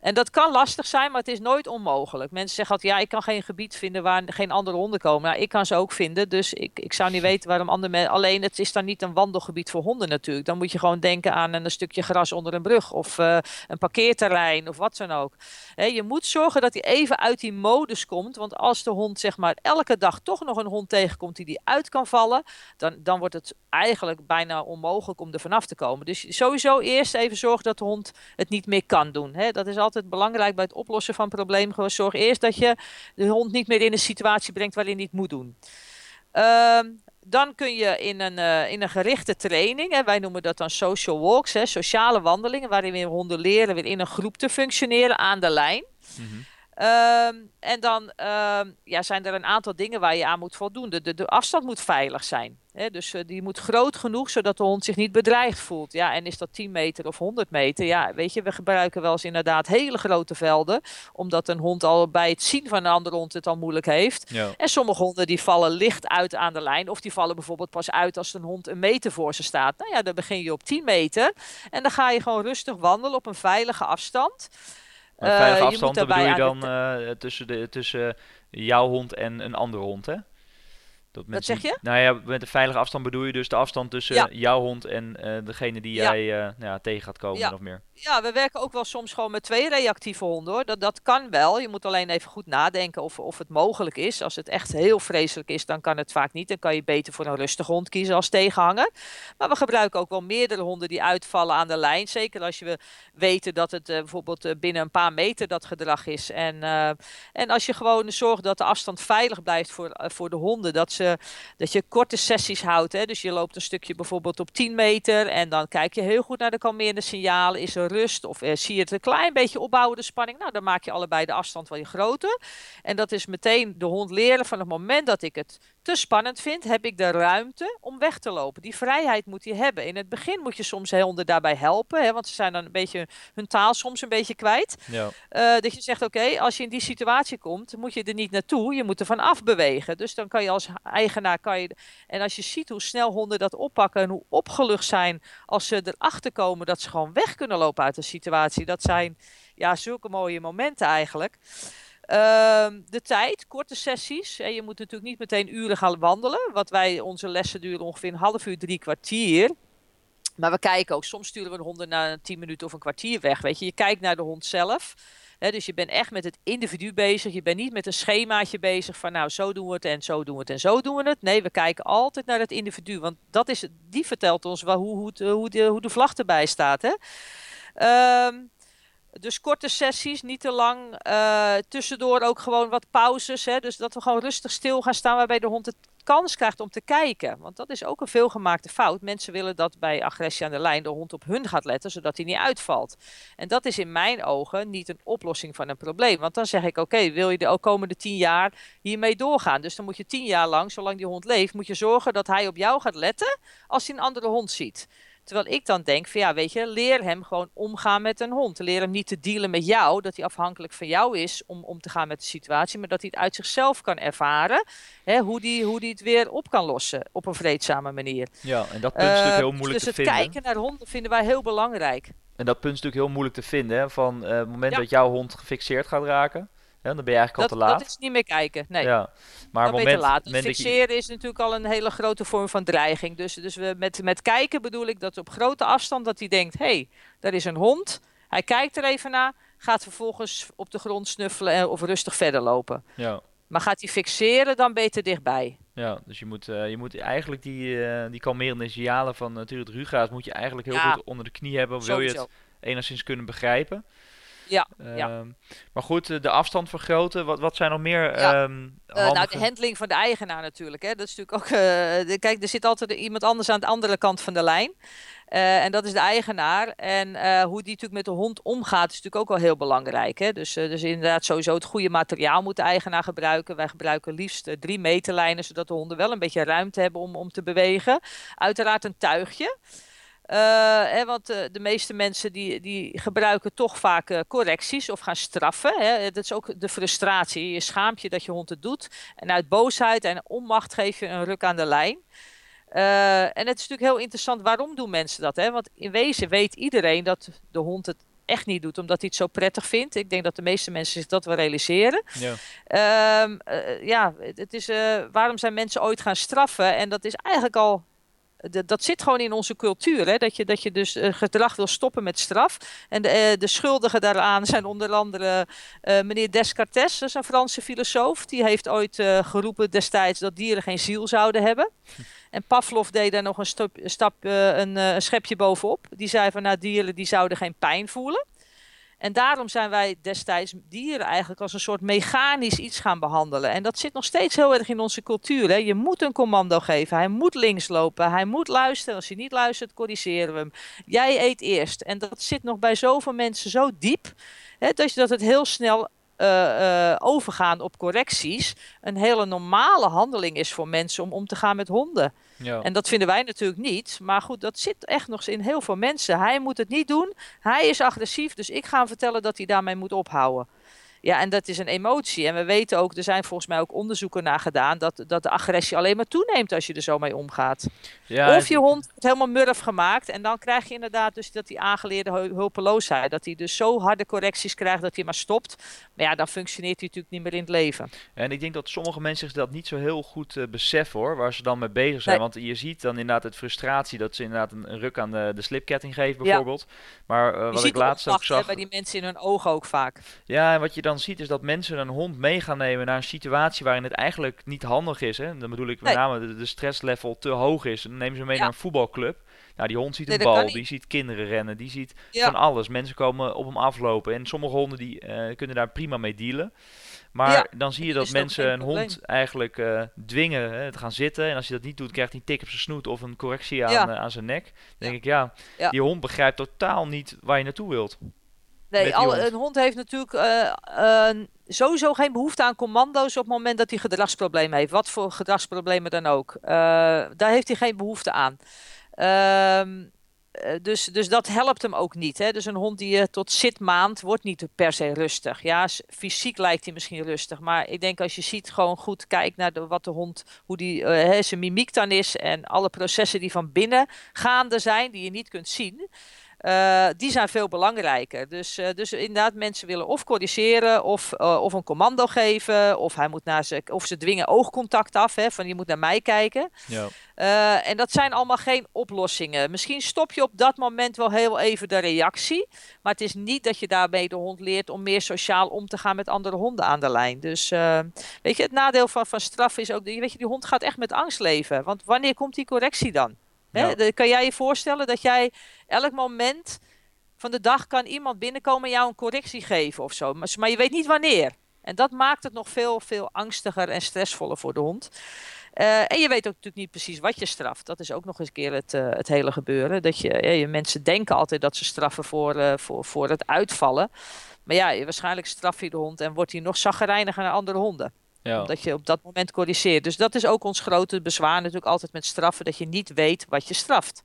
En dat kan lastig zijn, maar het is nooit onmogelijk. Mensen zeggen altijd, ja, ik kan geen gebied vinden waar geen andere honden komen. Nou, ik kan ze ook vinden, dus ik, ik zou niet weten waarom andere mensen... Alleen, het is dan niet een wandelgebied voor honden natuurlijk. Dan moet je gewoon denken aan een, stukje gras onder een brug of uh, een parkeerterrein of wat dan ook. je moet zorgen dat hij even uit die modus komt, want als de hond zeg maar elke dag toch nog een hond tegenkomt die die uit kan vallen, dan, dan wordt het eigenlijk bijna onmogelijk om er vanaf te komen. Dus sowieso eerst even zorgen dat de hond het niet meer kan doen. dat is altijd altijd belangrijk bij het oplossen van problemen. Gewoon zorg eerst dat je de hond niet meer in een situatie brengt waarin hij het moet doen. Ehm, dan kun je in een, uh, in een gerichte training, hè, wij noemen dat dan social walks, hè, sociale wandelingen, waarin we honden leren weer in een groep te functioneren aan de lijn. Mm Ehm, en dan ehm, ja, zijn er een aantal dingen waar je aan moet voldoen. De, de, afstand moet veilig zijn. Hè? Dus uh, die moet groot genoeg zodat de hond zich niet bedreigd voelt. Ja, en is dat 10 meter of 100 meter? Ja, weet je, we gebruiken wel eens inderdaad hele grote velden. Omdat een hond al bij het zien van een andere hond het al moeilijk heeft. Ja. En sommige honden die vallen licht uit aan de lijn. Of die vallen bijvoorbeeld pas uit als een hond een meter voor ze staat. Nou ja, dan begin je op 10 meter. En dan ga je gewoon rustig wandelen op een veilige afstand. Maar veilige uh, afstand bedoel je dan uh, tussen, de, tussen jouw hond en een andere hond, hè? Dat Wat zeg je? Nou ja, met een veilige afstand bedoel je dus de afstand tussen jouw hond en uh, degene die jij uh, nou ja, tegen gaat komen, of meer. Ja, we werken ook wel soms gewoon met twee reactieve honden hoor. Dat, dat kan wel. Je moet alleen even goed nadenken of, of het mogelijk is. Als het echt heel vreselijk is, dan kan het vaak niet. Dan kan je beter voor een rustige hond kiezen als tegenhanger. Maar we gebruiken ook wel meerdere honden die uitvallen aan de lijn. Zeker als je weten dat het uh, bijvoorbeeld binnen een paar meter dat gedrag is. En, en als je gewoon zorgt dat de afstand veilig blijft voor, voor de honden. Dat ze dat je korte sessies houdt. Hè? Dus je loopt een stukje bijvoorbeeld op 10 meter en dan kijk je heel goed naar de kalmerende signalen. Is er rust of eh, zie je het een klein beetje opbouwen, de spanning? Nou, dan maak je allebei de afstand wel je groter. En dat is meteen de hond leren van het moment dat ik het te spannend vind, heb ik de ruimte om weg te lopen. Die vrijheid moet hij hebben. In het begin moet je soms honden daarbij helpen, hè, want ze zijn dan een beetje hun taal soms een beetje kwijt. Ja. Uh, dat je zegt, oké, als je in die situatie komt, moet je er niet naartoe, je moet er van afbewegen. Dus dan kan je als eigenaar, kan je, en als je ziet hoe snel honden dat oppakken en hoe opgelucht zijn als ze erachter komen dat ze gewoon weg kunnen lopen uit de situatie, dat zijn ja, zulke mooie momenten eigenlijk. Ehm, de tijd, korte sessies. En je moet natuurlijk niet meteen uren gaan wandelen. Wat wij, onze lessen duren ongeveer een half uur, drie kwartier. Maar we kijken ook, soms sturen we de honden na 10 minuten of een kwartier weg. Weet je, je kijkt naar de hond zelf. Dus je bent echt met het individu bezig. Je bent niet met een schemaatje bezig van nou zo doen we het en zo doen we het en zo doen we het. Nee, we kijken altijd naar het individu. Want dat is, die vertelt ons wel hoe, hoe, hoe, de, hoe de vlag erbij staat. Um, dus korte sessies, niet te lang. Uh, tussendoor ook gewoon wat pauzes. Hè? Dus dat we gewoon rustig stil gaan staan waarbij de hond het kans krijgt om te kijken. Want dat is ook een veelgemaakte fout. Mensen willen dat bij agressie aan de lijn de hond op hun gaat letten, zodat hij niet uitvalt. En dat is in mijn ogen niet een oplossing van een probleem. Want dan zeg ik, oké, wil je de komende tien jaar hiermee doorgaan? Dus dan moet je tien jaar lang, zolang die hond leeft, moet je zorgen dat hij op jou gaat letten als hij een andere hond ziet. Terwijl ik dan denk van ja, weet je, leer hem gewoon omgaan met een hond. Leer hem niet te dealen met jou, dat hij afhankelijk van jou is om om te gaan met de situatie, maar dat hij het uit zichzelf kan ervaren, hè, hoe hij hoe die het weer op kan lossen op een vreedzame manier. Ja, en dat punt is natuurlijk heel moeilijk dus te vinden. Dus het kijken naar honden vinden wij heel belangrijk. En dat punt is natuurlijk heel moeilijk te vinden, hè, van uh, het moment dat jouw hond gefixeerd gaat raken, ja, dan ben je eigenlijk dat, al te laat. Dat is niet meer kijken, nee. Ja. Maar dan moment, laat. Fixeren is natuurlijk al een hele grote vorm van dreiging. Dus, dus we, met, met kijken bedoel ik dat op grote afstand dat hij denkt... hé, hey, daar is een hond. Hij kijkt er even naar. Gaat vervolgens op de grond snuffelen of rustig verder lopen. Ja. Maar gaat hij fixeren, dan beter dichtbij. Ja, dus je moet, uh, je moet eigenlijk die, uh, die kalmerende signalen van natuurlijk uh, het rugaat... moet je eigenlijk heel goed onder de knie hebben... wil je het enigszins kunnen begrijpen. Ja, ja. Ehm, maar goed, eh, de afstand vergroten. Wat, wat zijn nog meer Ja. ehm, Eh, nou, de handling van de eigenaar natuurlijk. Hè. Dat is natuurlijk ook. eh, de- kijk, er zit altijd iemand anders aan de andere kant van de lijn. En dat is de eigenaar. En hoe die natuurlijk met de hond omgaat, is natuurlijk ook wel heel belangrijk. Hè? Dus, dus inderdaad, sowieso het goede materiaal moet de eigenaar gebruiken. Wij gebruiken liefst drie meterlijnen, zodat de honden wel een beetje ruimte hebben om, om te bewegen. Uiteraard een tuigje. Eh, hè, want eh, de meeste mensen die, die gebruiken toch vaak eh, correcties of gaan straffen. Hè. Dat is ook de frustratie. Je schaamt je dat je hond het doet. En uit boosheid en onmacht geef je een ruk aan de lijn. En het is natuurlijk heel interessant, waarom doen mensen dat? Hè? Want in wezen weet iedereen dat de hond het echt niet doet, omdat hij het zo prettig vindt. Ik denk dat de meeste mensen zich dat wel realiseren. Ja. Ehm, eh, ja, het is, waarom zijn mensen ooit gaan straffen? En dat is eigenlijk al. Dat, zit gewoon in onze cultuur, hè? Dat, je, dat je dus eh, gedrag wil stoppen met straf. En de, eh, de schuldigen daaraan zijn onder andere eh, meneer Descartes, dat is een Franse filosoof. Die heeft ooit geroepen destijds dat dieren geen ziel zouden hebben. En Pavlov deed daar nog een, stap, een een schepje bovenop. Die zei van nou, dieren die zouden geen pijn voelen. En daarom zijn wij destijds dieren eigenlijk als een soort mechanisch iets gaan behandelen. En dat zit nog steeds heel erg in onze cultuur. Hè? Je moet een commando geven. Hij moet links lopen. Hij moet luisteren. Als hij niet luistert, corrigeren we hem. Jij eet eerst. En dat zit nog bij zoveel mensen zo diep. Hè, dat, dat het heel snel eh, eh, overgaan op correcties een hele normale handeling is voor mensen om om te gaan met honden. Ja. En dat vinden wij natuurlijk niet. Maar goed, dat zit echt nog in heel veel mensen. Hij moet het niet doen. Hij is agressief. Dus ik ga hem vertellen dat hij daarmee moet ophouden. Ja, en dat is een emotie. En we weten ook, er zijn volgens mij ook onderzoeken naar gedaan, dat, dat de agressie alleen maar toeneemt als je er zo mee omgaat. Ja, of je hond wordt helemaal murf gemaakt. En dan krijg je inderdaad dus dat die aangeleerde hu- hulpeloosheid. Dat hij dus zo harde correcties krijgt dat hij maar stopt. Maar ja, dan functioneert hij natuurlijk niet meer in het leven. En ik denk dat sommige mensen zich dat niet zo heel goed eh, beseffen hoor, waar ze dan mee bezig zijn. Nee. Want je ziet dan inderdaad het frustratie dat ze inderdaad een, een ruk aan de, de slipketting geven Ja. bijvoorbeeld. Maar eh, wat ik laatst ook zag, bij die mensen in hun ogen ook vaak. ja, en wat je dan ziet is dat mensen een hond mee gaan nemen naar een situatie waarin het eigenlijk niet handig is. Hè? Dan bedoel ik met name de, de stresslevel te hoog is. Dan nemen ze mee Ja. naar een voetbalclub. Nou, die hond ziet een bal, die ziet kinderen rennen, die ziet Ja. van alles. Mensen komen op hem aflopen en sommige honden die eh, kunnen daar prima mee dealen. Maar Ja, dan zie je dat mensen een probleem. hond eigenlijk eh, dwingen hè, te gaan zitten. En als je dat niet doet, krijgt hij een tik op zijn snoet of een correctie aan, Ja. eh, aan zijn nek. Dan denk ik, Ja. die hond begrijpt totaal niet waar je naartoe wilt. Nee, al, hond. een hond heeft natuurlijk eh, eh, sowieso geen behoefte aan commando's op het moment dat hij gedragsproblemen heeft. Wat voor gedragsproblemen dan ook. Eh, daar heeft hij geen behoefte aan. Ehm, eh, dus, dus dat helpt hem ook niet. Hè? Dus een hond die je tot zit maand wordt niet per se rustig. Ja, fysiek lijkt hij misschien rustig. Maar ik denk als je ziet, gewoon goed kijkt naar de, wat de hond, hoe die, hè, zijn mimiek dan is. En alle processen die van binnen gaande zijn, die je niet kunt zien. Eh, die zijn veel belangrijker. Dus, eh, dus inderdaad, mensen willen of corrigeren of, eh, of een commando geven. Of, hij moet naar ze, of ze dwingen oogcontact af. Hè, van je moet naar mij kijken. Ja. En dat zijn allemaal geen oplossingen. Misschien stop je op dat moment wel heel even de reactie. Maar het is niet dat je daarbij de hond leert om meer sociaal om te gaan met andere honden aan de lijn. Dus weet je, het nadeel van, van straf is ook, weet je, die hond gaat echt met angst leven. Want wanneer komt die correctie dan? Hè? Ja. De- Kan jij je voorstellen dat jij elk moment van de dag kan iemand binnenkomen en jou een correctie geven of zo. Maar, maar je weet niet wanneer. En dat maakt het nog veel, veel angstiger en stressvoller voor de hond. Eh, en je weet ook natuurlijk niet precies wat je straft. Dat is ook nog eens een keer het, eh, het hele gebeuren. Dat je, je, mensen denken altijd dat ze straffen voor, eh, voor, voor het uitvallen. Maar ja, waarschijnlijk straf je de hond en wordt hij nog zaggerijniger naar andere honden. Ja. Je op dat moment corrigeert. Dus dat is ook ons grote bezwaar natuurlijk altijd met straffen. Dat je niet weet wat je straft.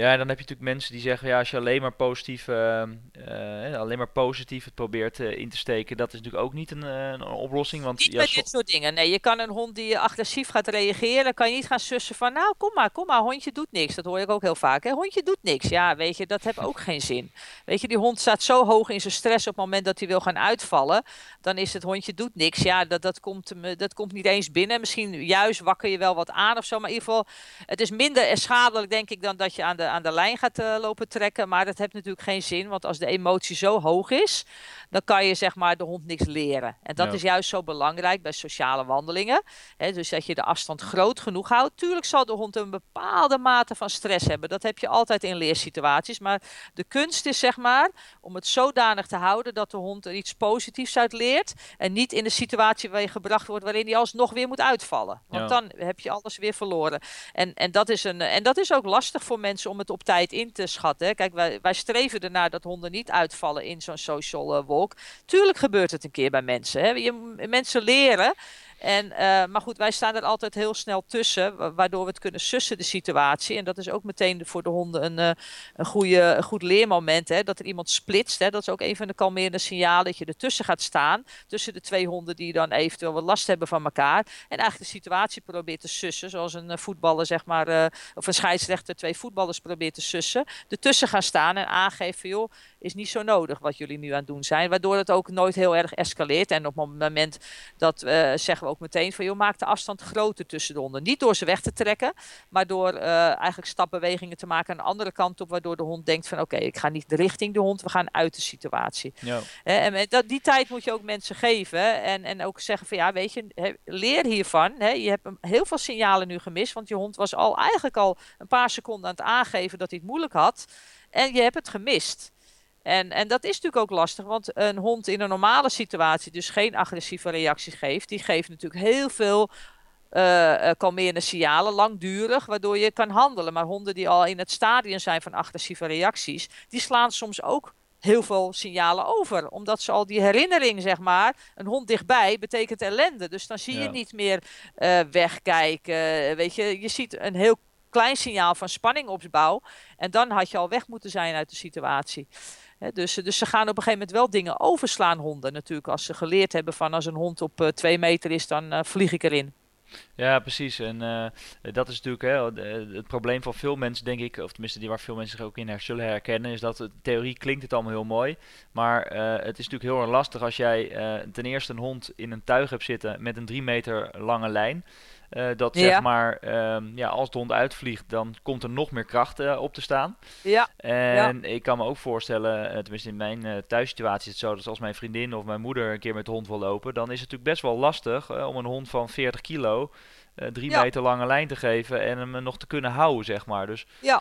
Ja, en dan heb je natuurlijk mensen die zeggen, ja, als je alleen maar positief, eh, eh, alleen maar positief het probeert eh, in te steken, dat is natuurlijk ook niet een, een oplossing. Want Niet ja, met dit soort dingen. Nee, je kan een hond die agressief gaat reageren, kan je niet gaan sussen van, nou kom maar, kom maar, hondje doet niks. Dat hoor ik ook heel vaak. Hè? Hondje doet niks. Ja, weet je, dat heeft ook geen zin. Weet je, die hond staat zo hoog in zijn stress op het moment dat hij wil gaan uitvallen. Dan is het hondje doet niks. Ja, dat, dat, komt, dat komt niet eens binnen. Misschien juist wakker je wel wat aan of zo. Maar in ieder geval, het is minder schadelijk denk ik dan dat je aan de, aan de lijn gaat lopen trekken. Maar dat heeft natuurlijk geen zin, want als de emotie zo hoog is, dan kan je zeg maar de hond niks leren. En dat is juist zo belangrijk bij sociale wandelingen. Hè, dus dat je de afstand groot genoeg houdt. Tuurlijk zal de hond een bepaalde mate van stress hebben. Dat heb je altijd in leersituaties. Maar de kunst is zeg maar om het zodanig te houden dat de hond er iets positiefs uit leert. En niet in de situatie waar je gebracht wordt waarin hij alsnog weer moet uitvallen. Want dan heb je alles weer verloren. En, en, dat is een, en dat is ook lastig voor mensen om het op tijd in te schatten. Kijk, wij, wij streven ernaar dat honden niet uitvallen in zo'n social uh, walk. Tuurlijk gebeurt het een keer bij mensen. Hè. Je, mensen leren. En, uh, maar goed, wij staan er altijd heel snel tussen, waardoor we het kunnen sussen, de situatie. En dat is ook meteen voor de honden een, uh, een, goede, een goed leermoment. Hè, dat er iemand splitst. Hè, dat is ook een van de kalmerende signalen, dat je ertussen gaat staan. Tussen de twee honden die dan eventueel wat last hebben van elkaar. En eigenlijk de situatie probeert te sussen. Zoals een uh, voetballer, zeg maar, of een scheidsrechter twee voetballers probeert te sussen. Ertussen gaan staan en aangeven, joh, is niet zo nodig wat jullie nu aan het doen zijn. Waardoor het ook nooit heel erg escaleert. En op het moment dat uh, zeggen we ook meteen van, joh, maak de afstand groter tussen de honden. Niet door ze weg te trekken, maar door uh, eigenlijk stapbewegingen te maken aan de andere kant op. Waardoor de hond denkt van, oké, ik ga niet richting de hond, we gaan uit de situatie. Ja. En dat, die tijd moet je ook mensen geven. En, en ook zeggen van, ja, weet je, leer hiervan. Hè. Je hebt heel veel signalen nu gemist, want je hond was al eigenlijk al een paar seconden aan het aangeven dat hij het moeilijk had. En je hebt het gemist. En, en dat is natuurlijk ook lastig, want een hond in een normale situatie dus geen agressieve reacties geeft, die geeft natuurlijk heel veel uh, kalmerende signalen, langdurig, waardoor je kan handelen. Maar honden die al in het stadium zijn van agressieve reacties, die slaan soms ook heel veel signalen over. Omdat ze al die herinnering, zeg maar, een hond dichtbij betekent ellende. Dus dan zie je niet meer uh, wegkijken. Weet je, je ziet een heel klein signaal van spanningopbouw. En dan had je al weg moeten zijn uit de situatie dus, dus ze gaan op een gegeven moment wel dingen overslaan, honden natuurlijk. Als ze geleerd hebben van als een hond op uh, twee meter is, dan uh, vlieg ik erin. Ja, precies. En dat is natuurlijk hè, het probleem van veel mensen, denk ik, of tenminste die waar veel mensen zich ook in zullen herkennen, is dat de theorie klinkt het allemaal heel mooi. Maar het is natuurlijk heel erg lastig als jij ten eerste een hond in een tuig hebt zitten met een drie meter lange lijn. Uh, dat zeg maar, um, ja, als de hond uitvliegt, dan komt er nog meer kracht uh, op te staan. Ja. En ik kan me ook voorstellen, uh, tenminste in mijn thuissituatie is het zo, dat als mijn vriendin of mijn moeder een keer met de hond wil lopen, dan is het natuurlijk best wel lastig om een hond van 40 kilo drie ja. meter lange lijn te geven en hem nog te kunnen houden, zeg maar. Dus ja.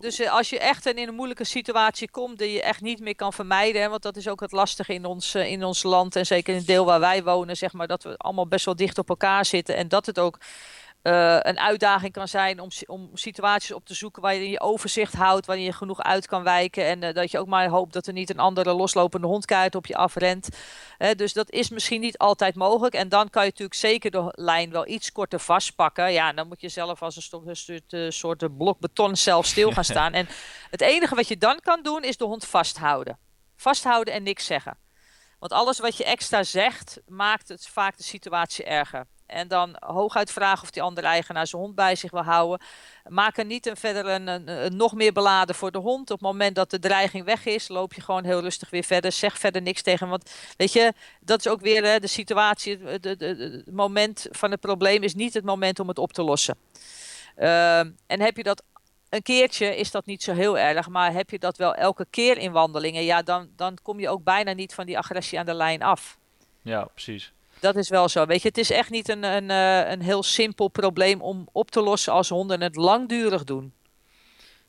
Dus eh, als je echt in een moeilijke situatie komt die je echt niet meer kan vermijden, want dat is ook het lastige in ons, uh, in ons land en zeker in het deel waar wij wonen, zeg maar, dat we allemaal best wel dicht op elkaar zitten en dat het ook uh, een uitdaging kan zijn om, om situaties op te zoeken waar je je overzicht houdt, waarin je genoeg uit kan wijken en uh, dat je ook maar hoopt dat er niet een andere loslopende hondkaart op je afrent. Uh, dus dat is misschien niet altijd mogelijk en dan kan je natuurlijk zeker de lijn wel iets korter vastpakken. Ja, dan moet je zelf als een, stok, een soort, soort blok beton zelf stil gaan staan. en het enige wat je dan kan doen is de hond vasthouden. Vasthouden en niks zeggen. Want alles wat je extra zegt, maakt het vaak de situatie erger. En dan hooguit vragen of die andere eigenaar zijn hond bij zich wil houden. Maak er niet een verder een, nog meer beladen voor de hond. Op het moment dat de dreiging weg is, loop je gewoon heel rustig weer verder. Zeg verder niks tegen. Want weet je, dat is ook weer hè, de situatie. Het moment van het probleem is niet het moment om het op te lossen. Uh, en heb je dat een keertje is dat niet zo heel erg, maar heb je dat wel elke keer in wandelingen, ja, dan, dan kom je ook bijna niet van die agressie aan de lijn af. Ja, precies. Dat is wel zo. Weet je, het is echt niet een, een, eh, een heel simpel probleem om op te lossen als honden het langdurig doen.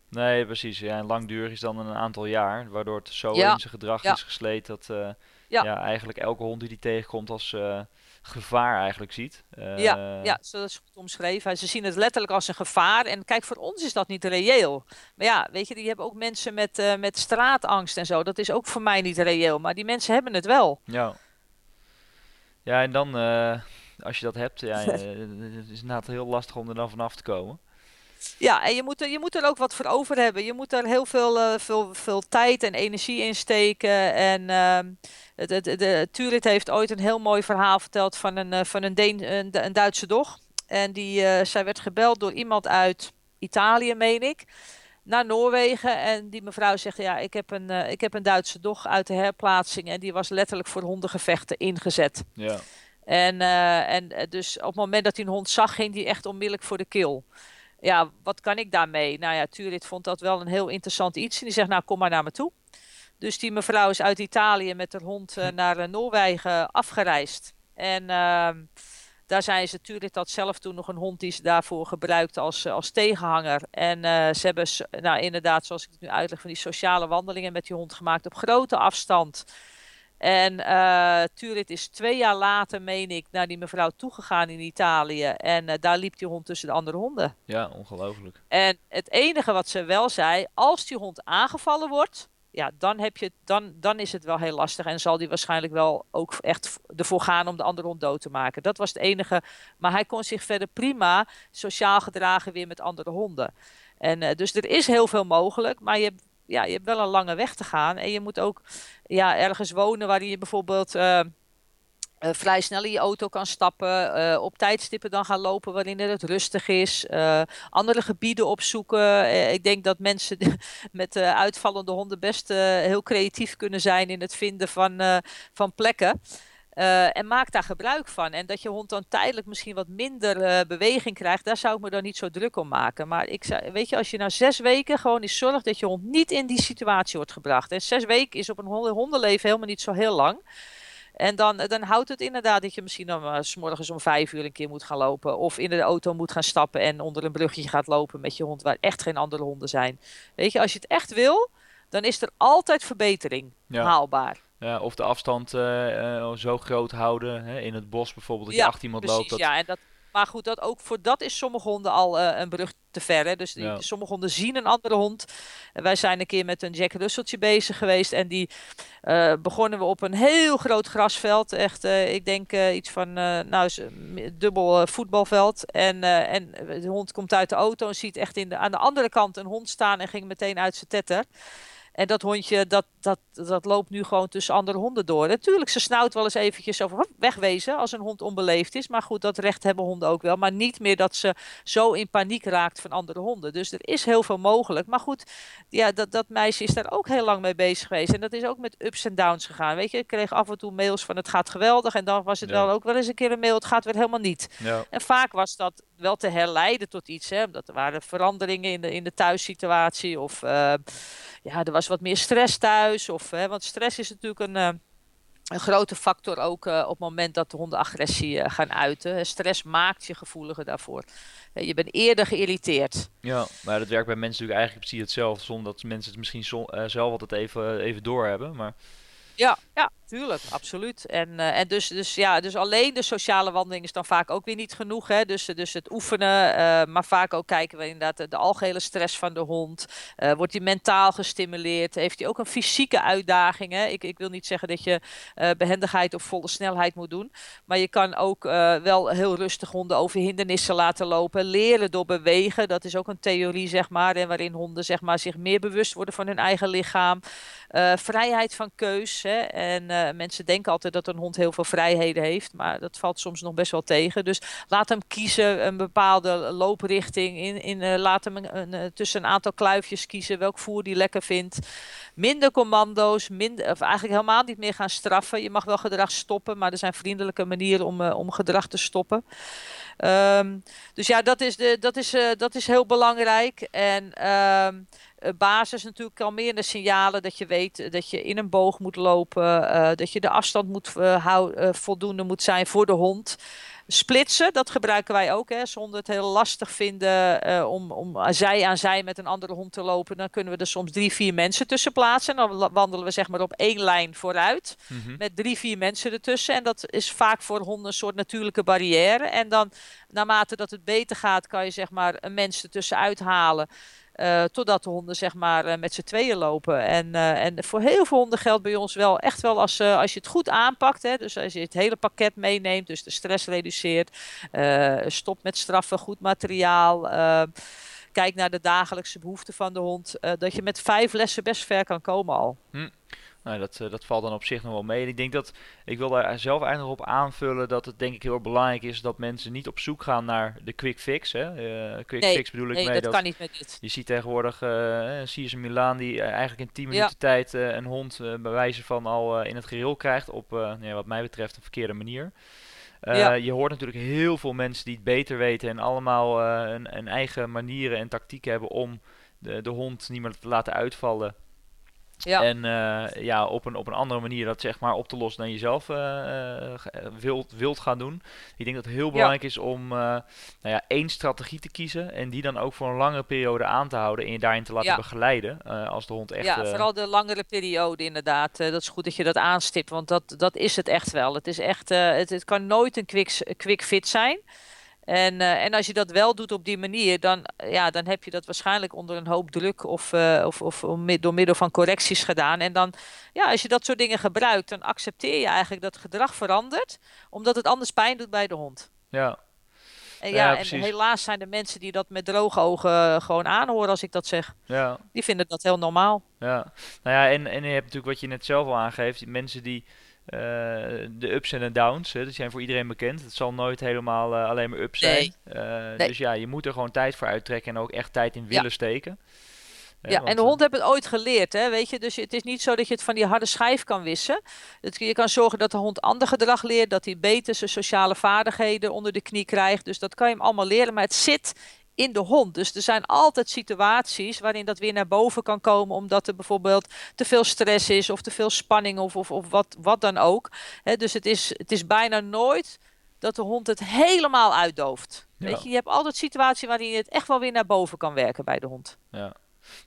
Nee, precies. Ja, en langdurig is dan een aantal jaar, waardoor het zo in zijn gedrag is gesleed dat uh, ja. ja. eigenlijk elke hond die die tegenkomt als uh, gevaar eigenlijk ziet. ja, ja, zo is goed omschreven. Ze zien het letterlijk als een gevaar. En kijk, voor ons is dat niet reëel. Maar ja, weet je, die hebben ook mensen met, met straatangst en zo. Dat is ook voor mij niet reëel. Maar die mensen hebben het wel. Ja. Ja, en dan, uh, als je dat hebt, ja, uh, het is inderdaad heel lastig om er dan vanaf te komen. Ja, en je moet, er, je moet er ook wat voor over hebben. Je moet er heel veel, uh, veel, veel tijd en energie in steken. En uh, de, Turit heeft ooit een heel mooi verhaal verteld van een, van een, Deen, een, een Duitse dog. En die, zij werd gebeld door iemand uit Italië, meen ik naar Noorwegen. En die mevrouw zegt, ja, ik heb een, uh, ik heb een Duitse dog uit de herplaatsing. En die was letterlijk voor hondengevechten ingezet. Ja. En, uh, en dus op het moment dat hij een hond zag, ging die echt onmiddellijk voor de kil. ja, wat kan ik daarmee? Nou ja, Turit vond dat wel een heel interessant iets. En die zegt, nou, kom maar naar me toe. Dus die mevrouw is uit Italië met haar hond uh, naar Noorwegen afgereisd. En ehm, daar zijn ze natuurlijk dat zelf toen nog een hond die ze daarvoor gebruikte als, als tegenhanger. En uh, ze hebben nou, inderdaad, zoals ik het nu uitleg, van die sociale wandelingen met die hond gemaakt op grote afstand. En uh, Turit is twee jaar later, meen ik, naar die mevrouw toegegaan in Italië. En uh, daar liep die hond tussen de andere honden. Ja, ongelooflijk. En het enige wat ze wel zei, als die hond aangevallen wordt, ja, dan, heb je, dan, dan is het wel heel lastig. En zal die waarschijnlijk wel ook echt ervoor gaan om de andere hond dood te maken. Dat was het enige. Maar hij kon zich verder prima sociaal gedragen weer met andere honden. En uh, dus er is heel veel mogelijk. Maar je hebt, ja, je hebt wel een lange weg te gaan. En je moet ook ja, ergens wonen waarin je bijvoorbeeld. Uh, uh, vrij snel in je auto kan stappen, uh, op tijdstippen dan gaan lopen waarin het rustig is, uh, andere gebieden opzoeken. ik denk dat mensen met uitvallende honden best heel creatief kunnen zijn in het vinden van, van plekken. en maak daar gebruik van. En dat je hond dan tijdelijk misschien wat minder beweging krijgt, daar zou ik me dan niet zo druk om maken. Maar ik weet je, als je na zes weken gewoon eens zorgt dat je hond niet in die situatie wordt gebracht. En zes weken is op een hondenleven helemaal niet zo heel lang. En dan, dan houdt het inderdaad dat je misschien dan uh, s morgens om vijf uur een keer moet gaan lopen. Of in de auto moet gaan stappen en onder een bruggetje gaat lopen met je hond waar echt geen andere honden zijn. Weet je, als je het echt wil, dan is er altijd verbetering haalbaar. Ja, of de afstand uh, uh, zo groot houden hè, in het bos bijvoorbeeld, dat ja, je achter iemand precies, loopt. Dat... Ja, en dat, maar goed, dat ook voor dat is sommige honden al uh, een brug te ver. Hè? Dus die, ja. sommige honden zien een andere hond. Wij zijn een keer met een Jack Russelltje bezig geweest. En die uh, begonnen we op een heel groot grasveld. Echt, uh, ik denk iets van nou, dubbel voetbalveld. En, en de hond komt uit de auto en ziet echt in de, aan de andere kant een hond staan. En ging meteen uit zijn tetter. En dat hondje, dat, dat, dat loopt nu gewoon tussen andere honden door. Natuurlijk, ze snauwt wel eens eventjes over wegwezen als een hond onbeleefd is. Maar goed, dat recht hebben honden ook wel. Maar niet meer dat ze zo in paniek raakt van andere honden. Dus er is heel veel mogelijk. Maar goed, ja, dat, dat meisje is daar ook heel lang mee bezig geweest. En dat is ook met ups en downs gegaan. Weet je, ik kreeg af en toe mails van het gaat geweldig. En dan was het ja. wel ook wel eens een keer een mail, het gaat weer helemaal niet. Ja. En vaak was dat wel te herleiden tot iets. Hè? Omdat er waren veranderingen in de, in de thuissituatie. Of uh, ja, er was wat meer stress thuis. Of, hè, want stress is natuurlijk een, uh, een grote factor ook uh, op het moment dat de honden agressie gaan uiten. Stress maakt je gevoeliger daarvoor. je bent eerder geïrriteerd. Ja, maar dat werkt bij mensen natuurlijk eigenlijk precies hetzelfde. Zonder dat mensen het misschien zo, zelf altijd even, even doorhebben. Maar... Ja, ja, tuurlijk, absoluut. En, uh, en dus, dus, ja, dus alleen de sociale wandeling is dan vaak ook weer niet genoeg. Hè? Dus, dus het oefenen, uh, maar vaak ook kijken we inderdaad de, de algehele stress van de hond. Wordt hij mentaal gestimuleerd? Heeft hij ook een fysieke uitdaging? Hè? Ik, ik wil niet zeggen dat je behendigheid op volle snelheid moet doen. Maar je kan ook wel heel rustig honden over hindernissen laten lopen. Leren door bewegen, dat is ook een theorie, zeg maar. En waarin honden zeg maar, zich meer bewust worden van hun eigen lichaam. vrijheid van keus. Hè? En uh, mensen denken altijd dat een hond heel veel vrijheden heeft, maar dat valt soms nog best wel tegen. Dus laat hem kiezen een bepaalde looprichting. In, in, uh, laat hem een, uh, tussen een aantal kluifjes kiezen welk voer die lekker vindt. Minder commando's, minder, of eigenlijk helemaal niet meer gaan straffen. Je mag wel gedrag stoppen, maar er zijn vriendelijke manieren om, om gedrag te stoppen. Um, dus ja, dat is, de, dat, is, dat is heel belangrijk. En um, basis natuurlijk kalmerende signalen dat je weet dat je in een boog moet lopen, uh, dat je de afstand moet hou, voldoende moet zijn voor de hond. Splitsen, dat gebruiken wij ook. Hè. Zonder het heel lastig vinden uh, om, om zij aan zij met een andere hond te lopen. Dan kunnen we er soms drie, vier mensen tussen plaatsen. En dan wandelen we zeg maar op één lijn vooruit. Mm -hmm. Met drie, vier mensen ertussen. En dat is vaak voor honden een soort natuurlijke barrière. En dan naarmate dat het beter gaat, kan je zeg maar een mens ertussen uithalen. Uh, totdat de honden zeg maar uh, met z'n tweeën lopen. En, uh, en voor heel veel honden geldt bij ons wel echt wel als, als je het goed aanpakt. Hè, dus als je het hele pakket meeneemt, dus de stress reduceert. stopt met straffen, goed materiaal. kijk naar de dagelijkse behoeften van de hond. dat je met vijf lessen best ver kan komen al. Hm. Nou, dat, uh, dat valt dan op zich nog wel mee. En ik denk dat, ik wil daar zelf eigenlijk nog op aanvullen dat het denk ik heel belangrijk is dat mensen niet op zoek gaan naar de quick fix. Hè. Uh, quick nee, fix bedoel ik nee, mee dat, dat kan niet met dit. Je ziet tegenwoordig, uh, zie je Milaan die eigenlijk in 10 minuten ja. tijd een hond bij wijze van al in het gereel krijgt op, nee, wat mij betreft, een verkeerde manier. Je hoort natuurlijk heel veel mensen die het beter weten en allemaal een, een, eigen manieren en tactieken hebben om de, de hond niet meer te laten uitvallen. Ja. En uh, ja, op een, op een andere manier dat zeg maar op te lossen dan je zelf uh, wilt, wilt gaan doen. Ik denk dat het heel belangrijk is om nou ja, één strategie te kiezen en die dan ook voor een langere periode aan te houden en je daarin te laten begeleiden als de hond echt... Ja, vooral de langere periode inderdaad. dat is goed dat je dat aanstipt, want dat, dat is het echt wel. Het is echt, het, het kan nooit een quick, quick fit zijn. En, uh, en als je dat wel doet op die manier, dan, ja, dan heb je dat waarschijnlijk onder een hoop druk of, uh, of, of door middel van correcties gedaan. En dan, ja, als je dat soort dingen gebruikt, dan accepteer je eigenlijk dat het gedrag verandert, omdat het anders pijn doet bij de hond. Ja. En ja, ja en helaas zijn er mensen die dat met droge ogen gewoon aanhoren als ik dat zeg. Ja. Die vinden dat heel normaal. Ja, nou ja, en, en je hebt natuurlijk wat je net zelf al aangeeft, mensen die de ups en de downs. Hè, die zijn voor iedereen bekend. Het zal nooit helemaal uh, alleen maar up zijn. Nee. Dus ja, je moet er gewoon tijd voor uittrekken en ook echt tijd in willen ja. steken. Ja, en de hond heeft het ooit geleerd, hè, weet je. Dus het is niet zo dat je het van die harde schijf kan wissen. Het, je kan zorgen dat de hond ander gedrag leert, dat hij beter zijn sociale vaardigheden onder de knie krijgt. Dus dat kan je hem allemaal leren, maar het zit in de hond. Dus er zijn altijd situaties waarin dat weer naar boven kan komen, omdat er bijvoorbeeld te veel stress is of te veel spanning of, of, of wat, wat dan ook. dus het is, het is bijna nooit dat de hond het helemaal uitdooft. Weet je, je hebt altijd situaties waarin je het echt wel weer naar boven kan werken bij de hond. Ja.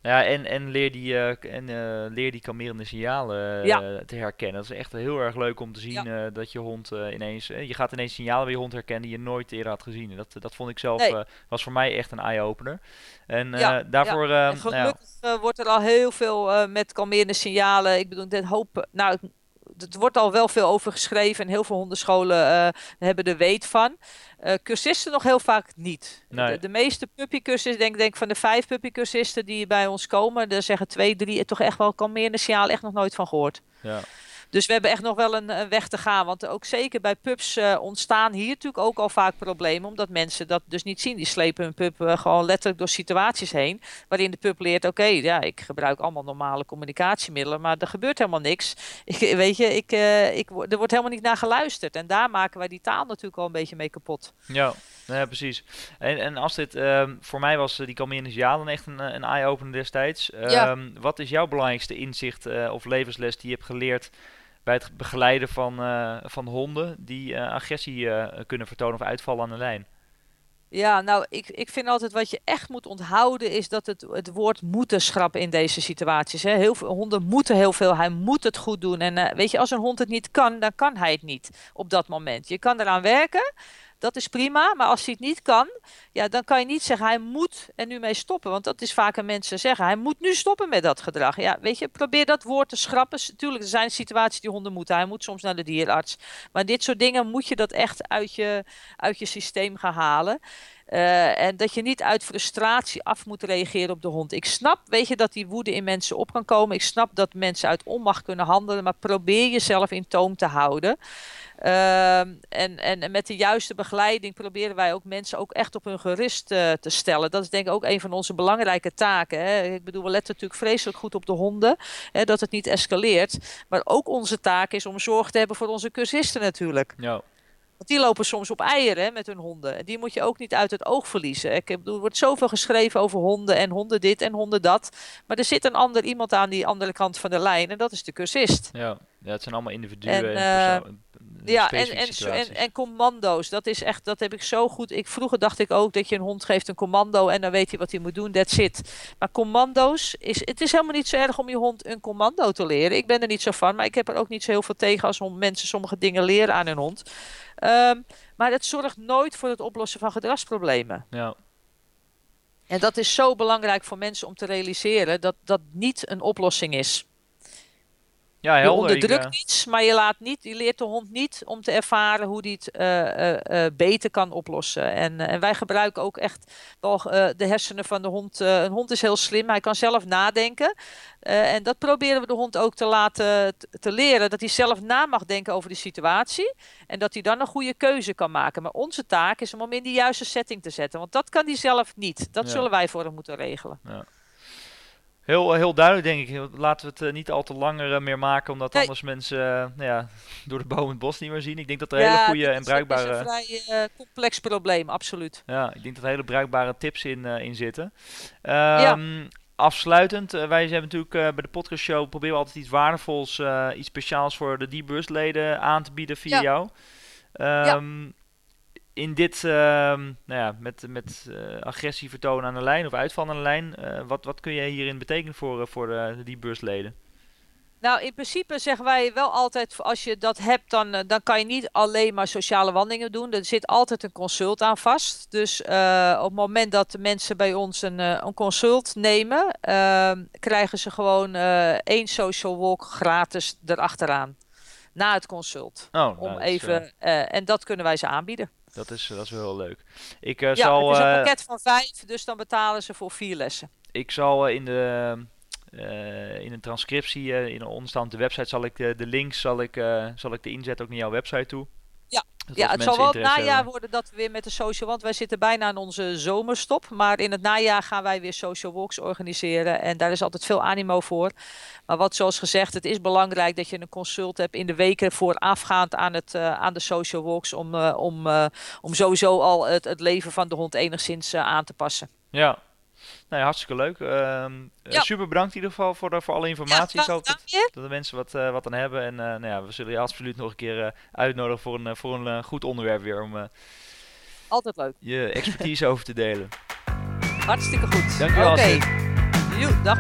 Ja, en, en leer die, uh, en, uh, leer die kalmerende signalen uh, te herkennen. Dat is echt heel erg leuk om te zien ja. dat je hond ineens... je gaat ineens signalen bij je hond herkennen die je nooit eerder had gezien. Dat, dat vond ik zelf... Nee. was voor mij echt een eye-opener. En ja, daarvoor... En gelukkig wordt er al heel veel met kalmerende signalen. Ik bedoel, dit hoop... Nou, het wordt al wel veel over geschreven en heel veel hondenscholen hebben er weet van. Uh, cursisten nog heel vaak niet. De, de, meeste puppycursisten, denk, denk van de vijf puppycursisten die bij ons komen, daar zeggen twee, drie toch echt wel kalmerende signaal echt nog nooit van gehoord. Ja. Dus we hebben echt nog wel een, een weg te gaan. Want ook zeker bij pups uh, ontstaan hier natuurlijk ook al vaak problemen. Omdat mensen dat dus niet zien. Die slepen hun pup uh, gewoon letterlijk door situaties heen. Waarin de pup leert, oké, ja, ik gebruik allemaal normale communicatiemiddelen. Maar er gebeurt helemaal niks. Ik, weet je, ik, uh, ik, er wordt helemaal niet naar geluisterd. En daar maken wij die taal natuurlijk al een beetje mee kapot. Ja, ja precies. En, en als dit, ehm, voor mij was die Calmine dan echt een, een eye-opener destijds. Ja. Um, wat is jouw belangrijkste inzicht of levensles die je hebt geleerd bij het begeleiden van, uh, van honden die uh, agressie uh, kunnen vertonen of uitvallen aan de lijn? Ja, nou, ik, ik vind altijd wat je echt moet onthouden is dat het, het woord moeten schrappen in deze situaties. Hè. Heel veel honden moeten heel veel, hij moet het goed doen. En weet je, als een hond het niet kan, dan kan hij het niet op dat moment. Je kan eraan werken, dat is prima. Maar als hij het niet kan, ja, dan kan je niet zeggen hij moet er nu mee stoppen. Want dat is vaak een mensen zeggen. Hij moet nu stoppen met dat gedrag. Ja, weet je, probeer dat woord te schrappen. Tuurlijk, er zijn situaties die honden moeten. Hij moet soms naar de dierenarts. Maar dit soort dingen moet je dat echt uit je, uit je systeem gaan halen. Uh, en dat je niet uit frustratie af moet reageren op de hond. Ik snap, weet je, dat die woede in mensen op kan komen. Ik snap dat mensen uit onmacht kunnen handelen. Maar probeer jezelf in toom te houden. Uh, en, en met de juiste begeleiding proberen wij ook mensen ook echt op hun gerust uh, te stellen. Dat is denk ik ook een van onze belangrijke taken. Hè. Ik bedoel, we letten natuurlijk vreselijk goed op de honden. Hè, dat het niet escaleert. Maar ook onze taak is om zorg te hebben voor onze cursisten natuurlijk. Ja. Want die lopen soms op eieren met hun honden. En die moet je ook niet uit het oog verliezen. Ik bedoel, er wordt zoveel geschreven over honden en honden dit en honden dat. Maar er zit een ander iemand aan die andere kant van de lijn. En dat is de cursist. Ja, ja het zijn allemaal individuen. En, uh, ja, en, en, en, en, commando's. Dat is echt, dat heb ik zo goed. Ik, vroeger dacht ik ook dat je een hond geeft een commando en dan weet hij wat hij moet doen. That's it. Maar commando's is. Het is helemaal niet zo erg om je hond een commando te leren. Ik ben er niet zo van, maar ik heb er ook niet zo heel veel tegen als mensen sommige dingen leren aan hun hond. Um, maar het zorgt nooit voor het oplossen van gedragsproblemen. Ja. En dat is zo belangrijk voor mensen om te realiseren dat dat niet een oplossing is. Ja, helder. Je onderdrukt ik, uh... iets, maar je, laat niet, je leert de hond niet om te ervaren hoe die het uh, uh, beter kan oplossen. En, en wij gebruiken ook echt wel de hersenen van de hond. een hond is heel slim, hij kan zelf nadenken. en dat proberen we de hond ook te laten te leren. Dat hij zelf na mag denken over de situatie. En dat hij dan een goede keuze kan maken. Maar onze taak is om hem in de juiste setting te zetten. Want dat kan hij zelf niet. Dat ja. zullen wij voor hem moeten regelen. Ja. Heel, heel duidelijk, denk ik. Laten we het uh, niet al te langer meer maken, omdat nee. anders mensen nou ja, door de boom het bos niet meer zien. Ik denk dat er ja, hele goede en bruikbare. Het is een vrij complex probleem, absoluut. Ja, ik denk dat er hele bruikbare tips in, in zitten. Um, ja afsluitend, uh, wij hebben natuurlijk uh, bij de podcastshow proberen we altijd iets waardevols, uh, iets speciaals voor de D-Burst-leden aan te bieden via ja. jou. Um, ja. In dit, um, nou ja, met, met agressie vertonen aan de lijn of uitvallen aan de lijn, wat, wat kun jij hierin betekenen voor, voor de, de D-Burst-leden? Nou, in principe zeggen wij wel altijd, als je dat hebt, dan, dan kan je niet alleen maar sociale wandelingen doen. Er zit altijd een consult aan vast. Dus uh, op het moment dat de mensen bij ons een, een consult nemen, ehm, krijgen ze gewoon één social walk gratis erachteraan. Na het consult. Oh, om nou, even, en dat kunnen wij ze aanbieden. Dat is, dat is wel heel leuk. Ik ja, zal. Het is een pakket van vijf, dus dan betalen ze voor vier lessen. Ik zal in de uh, in een transcriptie, uh, in een onderstaande website, zal ik de, de links zal ik, uh, zal ik de inzet ook naar jouw website toe. Ja, ja het zal wel het najaar hebben. worden dat we weer met de social, want wij zitten bijna aan onze zomerstop. Maar in het najaar gaan wij weer social walks organiseren en daar is altijd veel animo voor. Maar wat zoals gezegd, het is belangrijk dat je een consult hebt in de weken voorafgaand aan, het, aan de social walks om, om, om sowieso al het, het leven van de hond enigszins aan te passen. Ja, nou ja, hartstikke leuk. Uh, ja. Super bedankt in ieder geval voor, voor alle informatie. Ja, ik hoop dat, dat, de mensen wat, uh, wat aan hebben. En nou ja, we zullen je absoluut nog een keer uitnodigen voor een, voor een goed onderwerp weer. Om Altijd leuk. je expertise over te delen. Hartstikke goed. Dankjewel. Oké. Okay. Dag.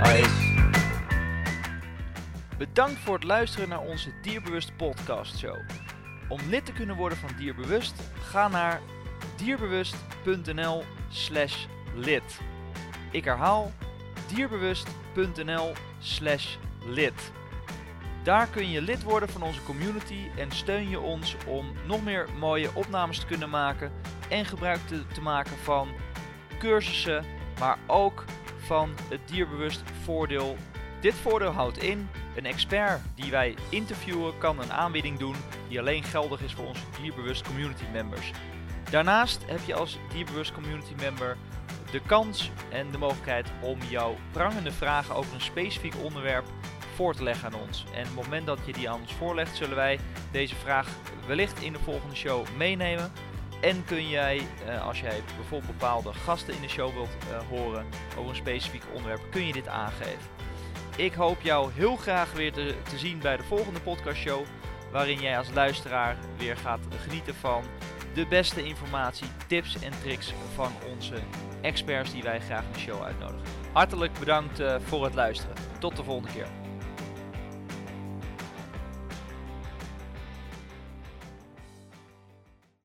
Bedankt voor het luisteren naar onze Dierbewust podcast show. Om lid te kunnen worden van Dierbewust, ga naar dierbewust.nl slash lid. Ik herhaal dierbewust.nl slash lid. Daar kun je lid worden van onze community en steun je ons om nog meer mooie opnames te kunnen maken en gebruik te, te maken van cursussen, maar ook van het dierbewust voordeel. Dit voordeel houdt in, een expert die wij interviewen kan een aanbieding doen die alleen geldig is voor onze dierbewust community members. Daarnaast heb je als dierbewust community member de kans en de mogelijkheid om jouw prangende vragen over een specifiek onderwerp voor te leggen aan ons. En op het moment dat je die aan ons voorlegt, zullen wij deze vraag wellicht in de volgende show meenemen. En kun jij, eh, als jij bijvoorbeeld bepaalde gasten in de show wilt uh, horen over een specifiek onderwerp, kun je dit aangeven. Ik hoop jou heel graag weer te, te zien bij de volgende podcastshow, waarin jij als luisteraar weer gaat genieten van de beste informatie, tips en tricks van onze experts die wij graag in de show uitnodigen. Hartelijk bedankt uh, voor het luisteren. Tot de volgende keer.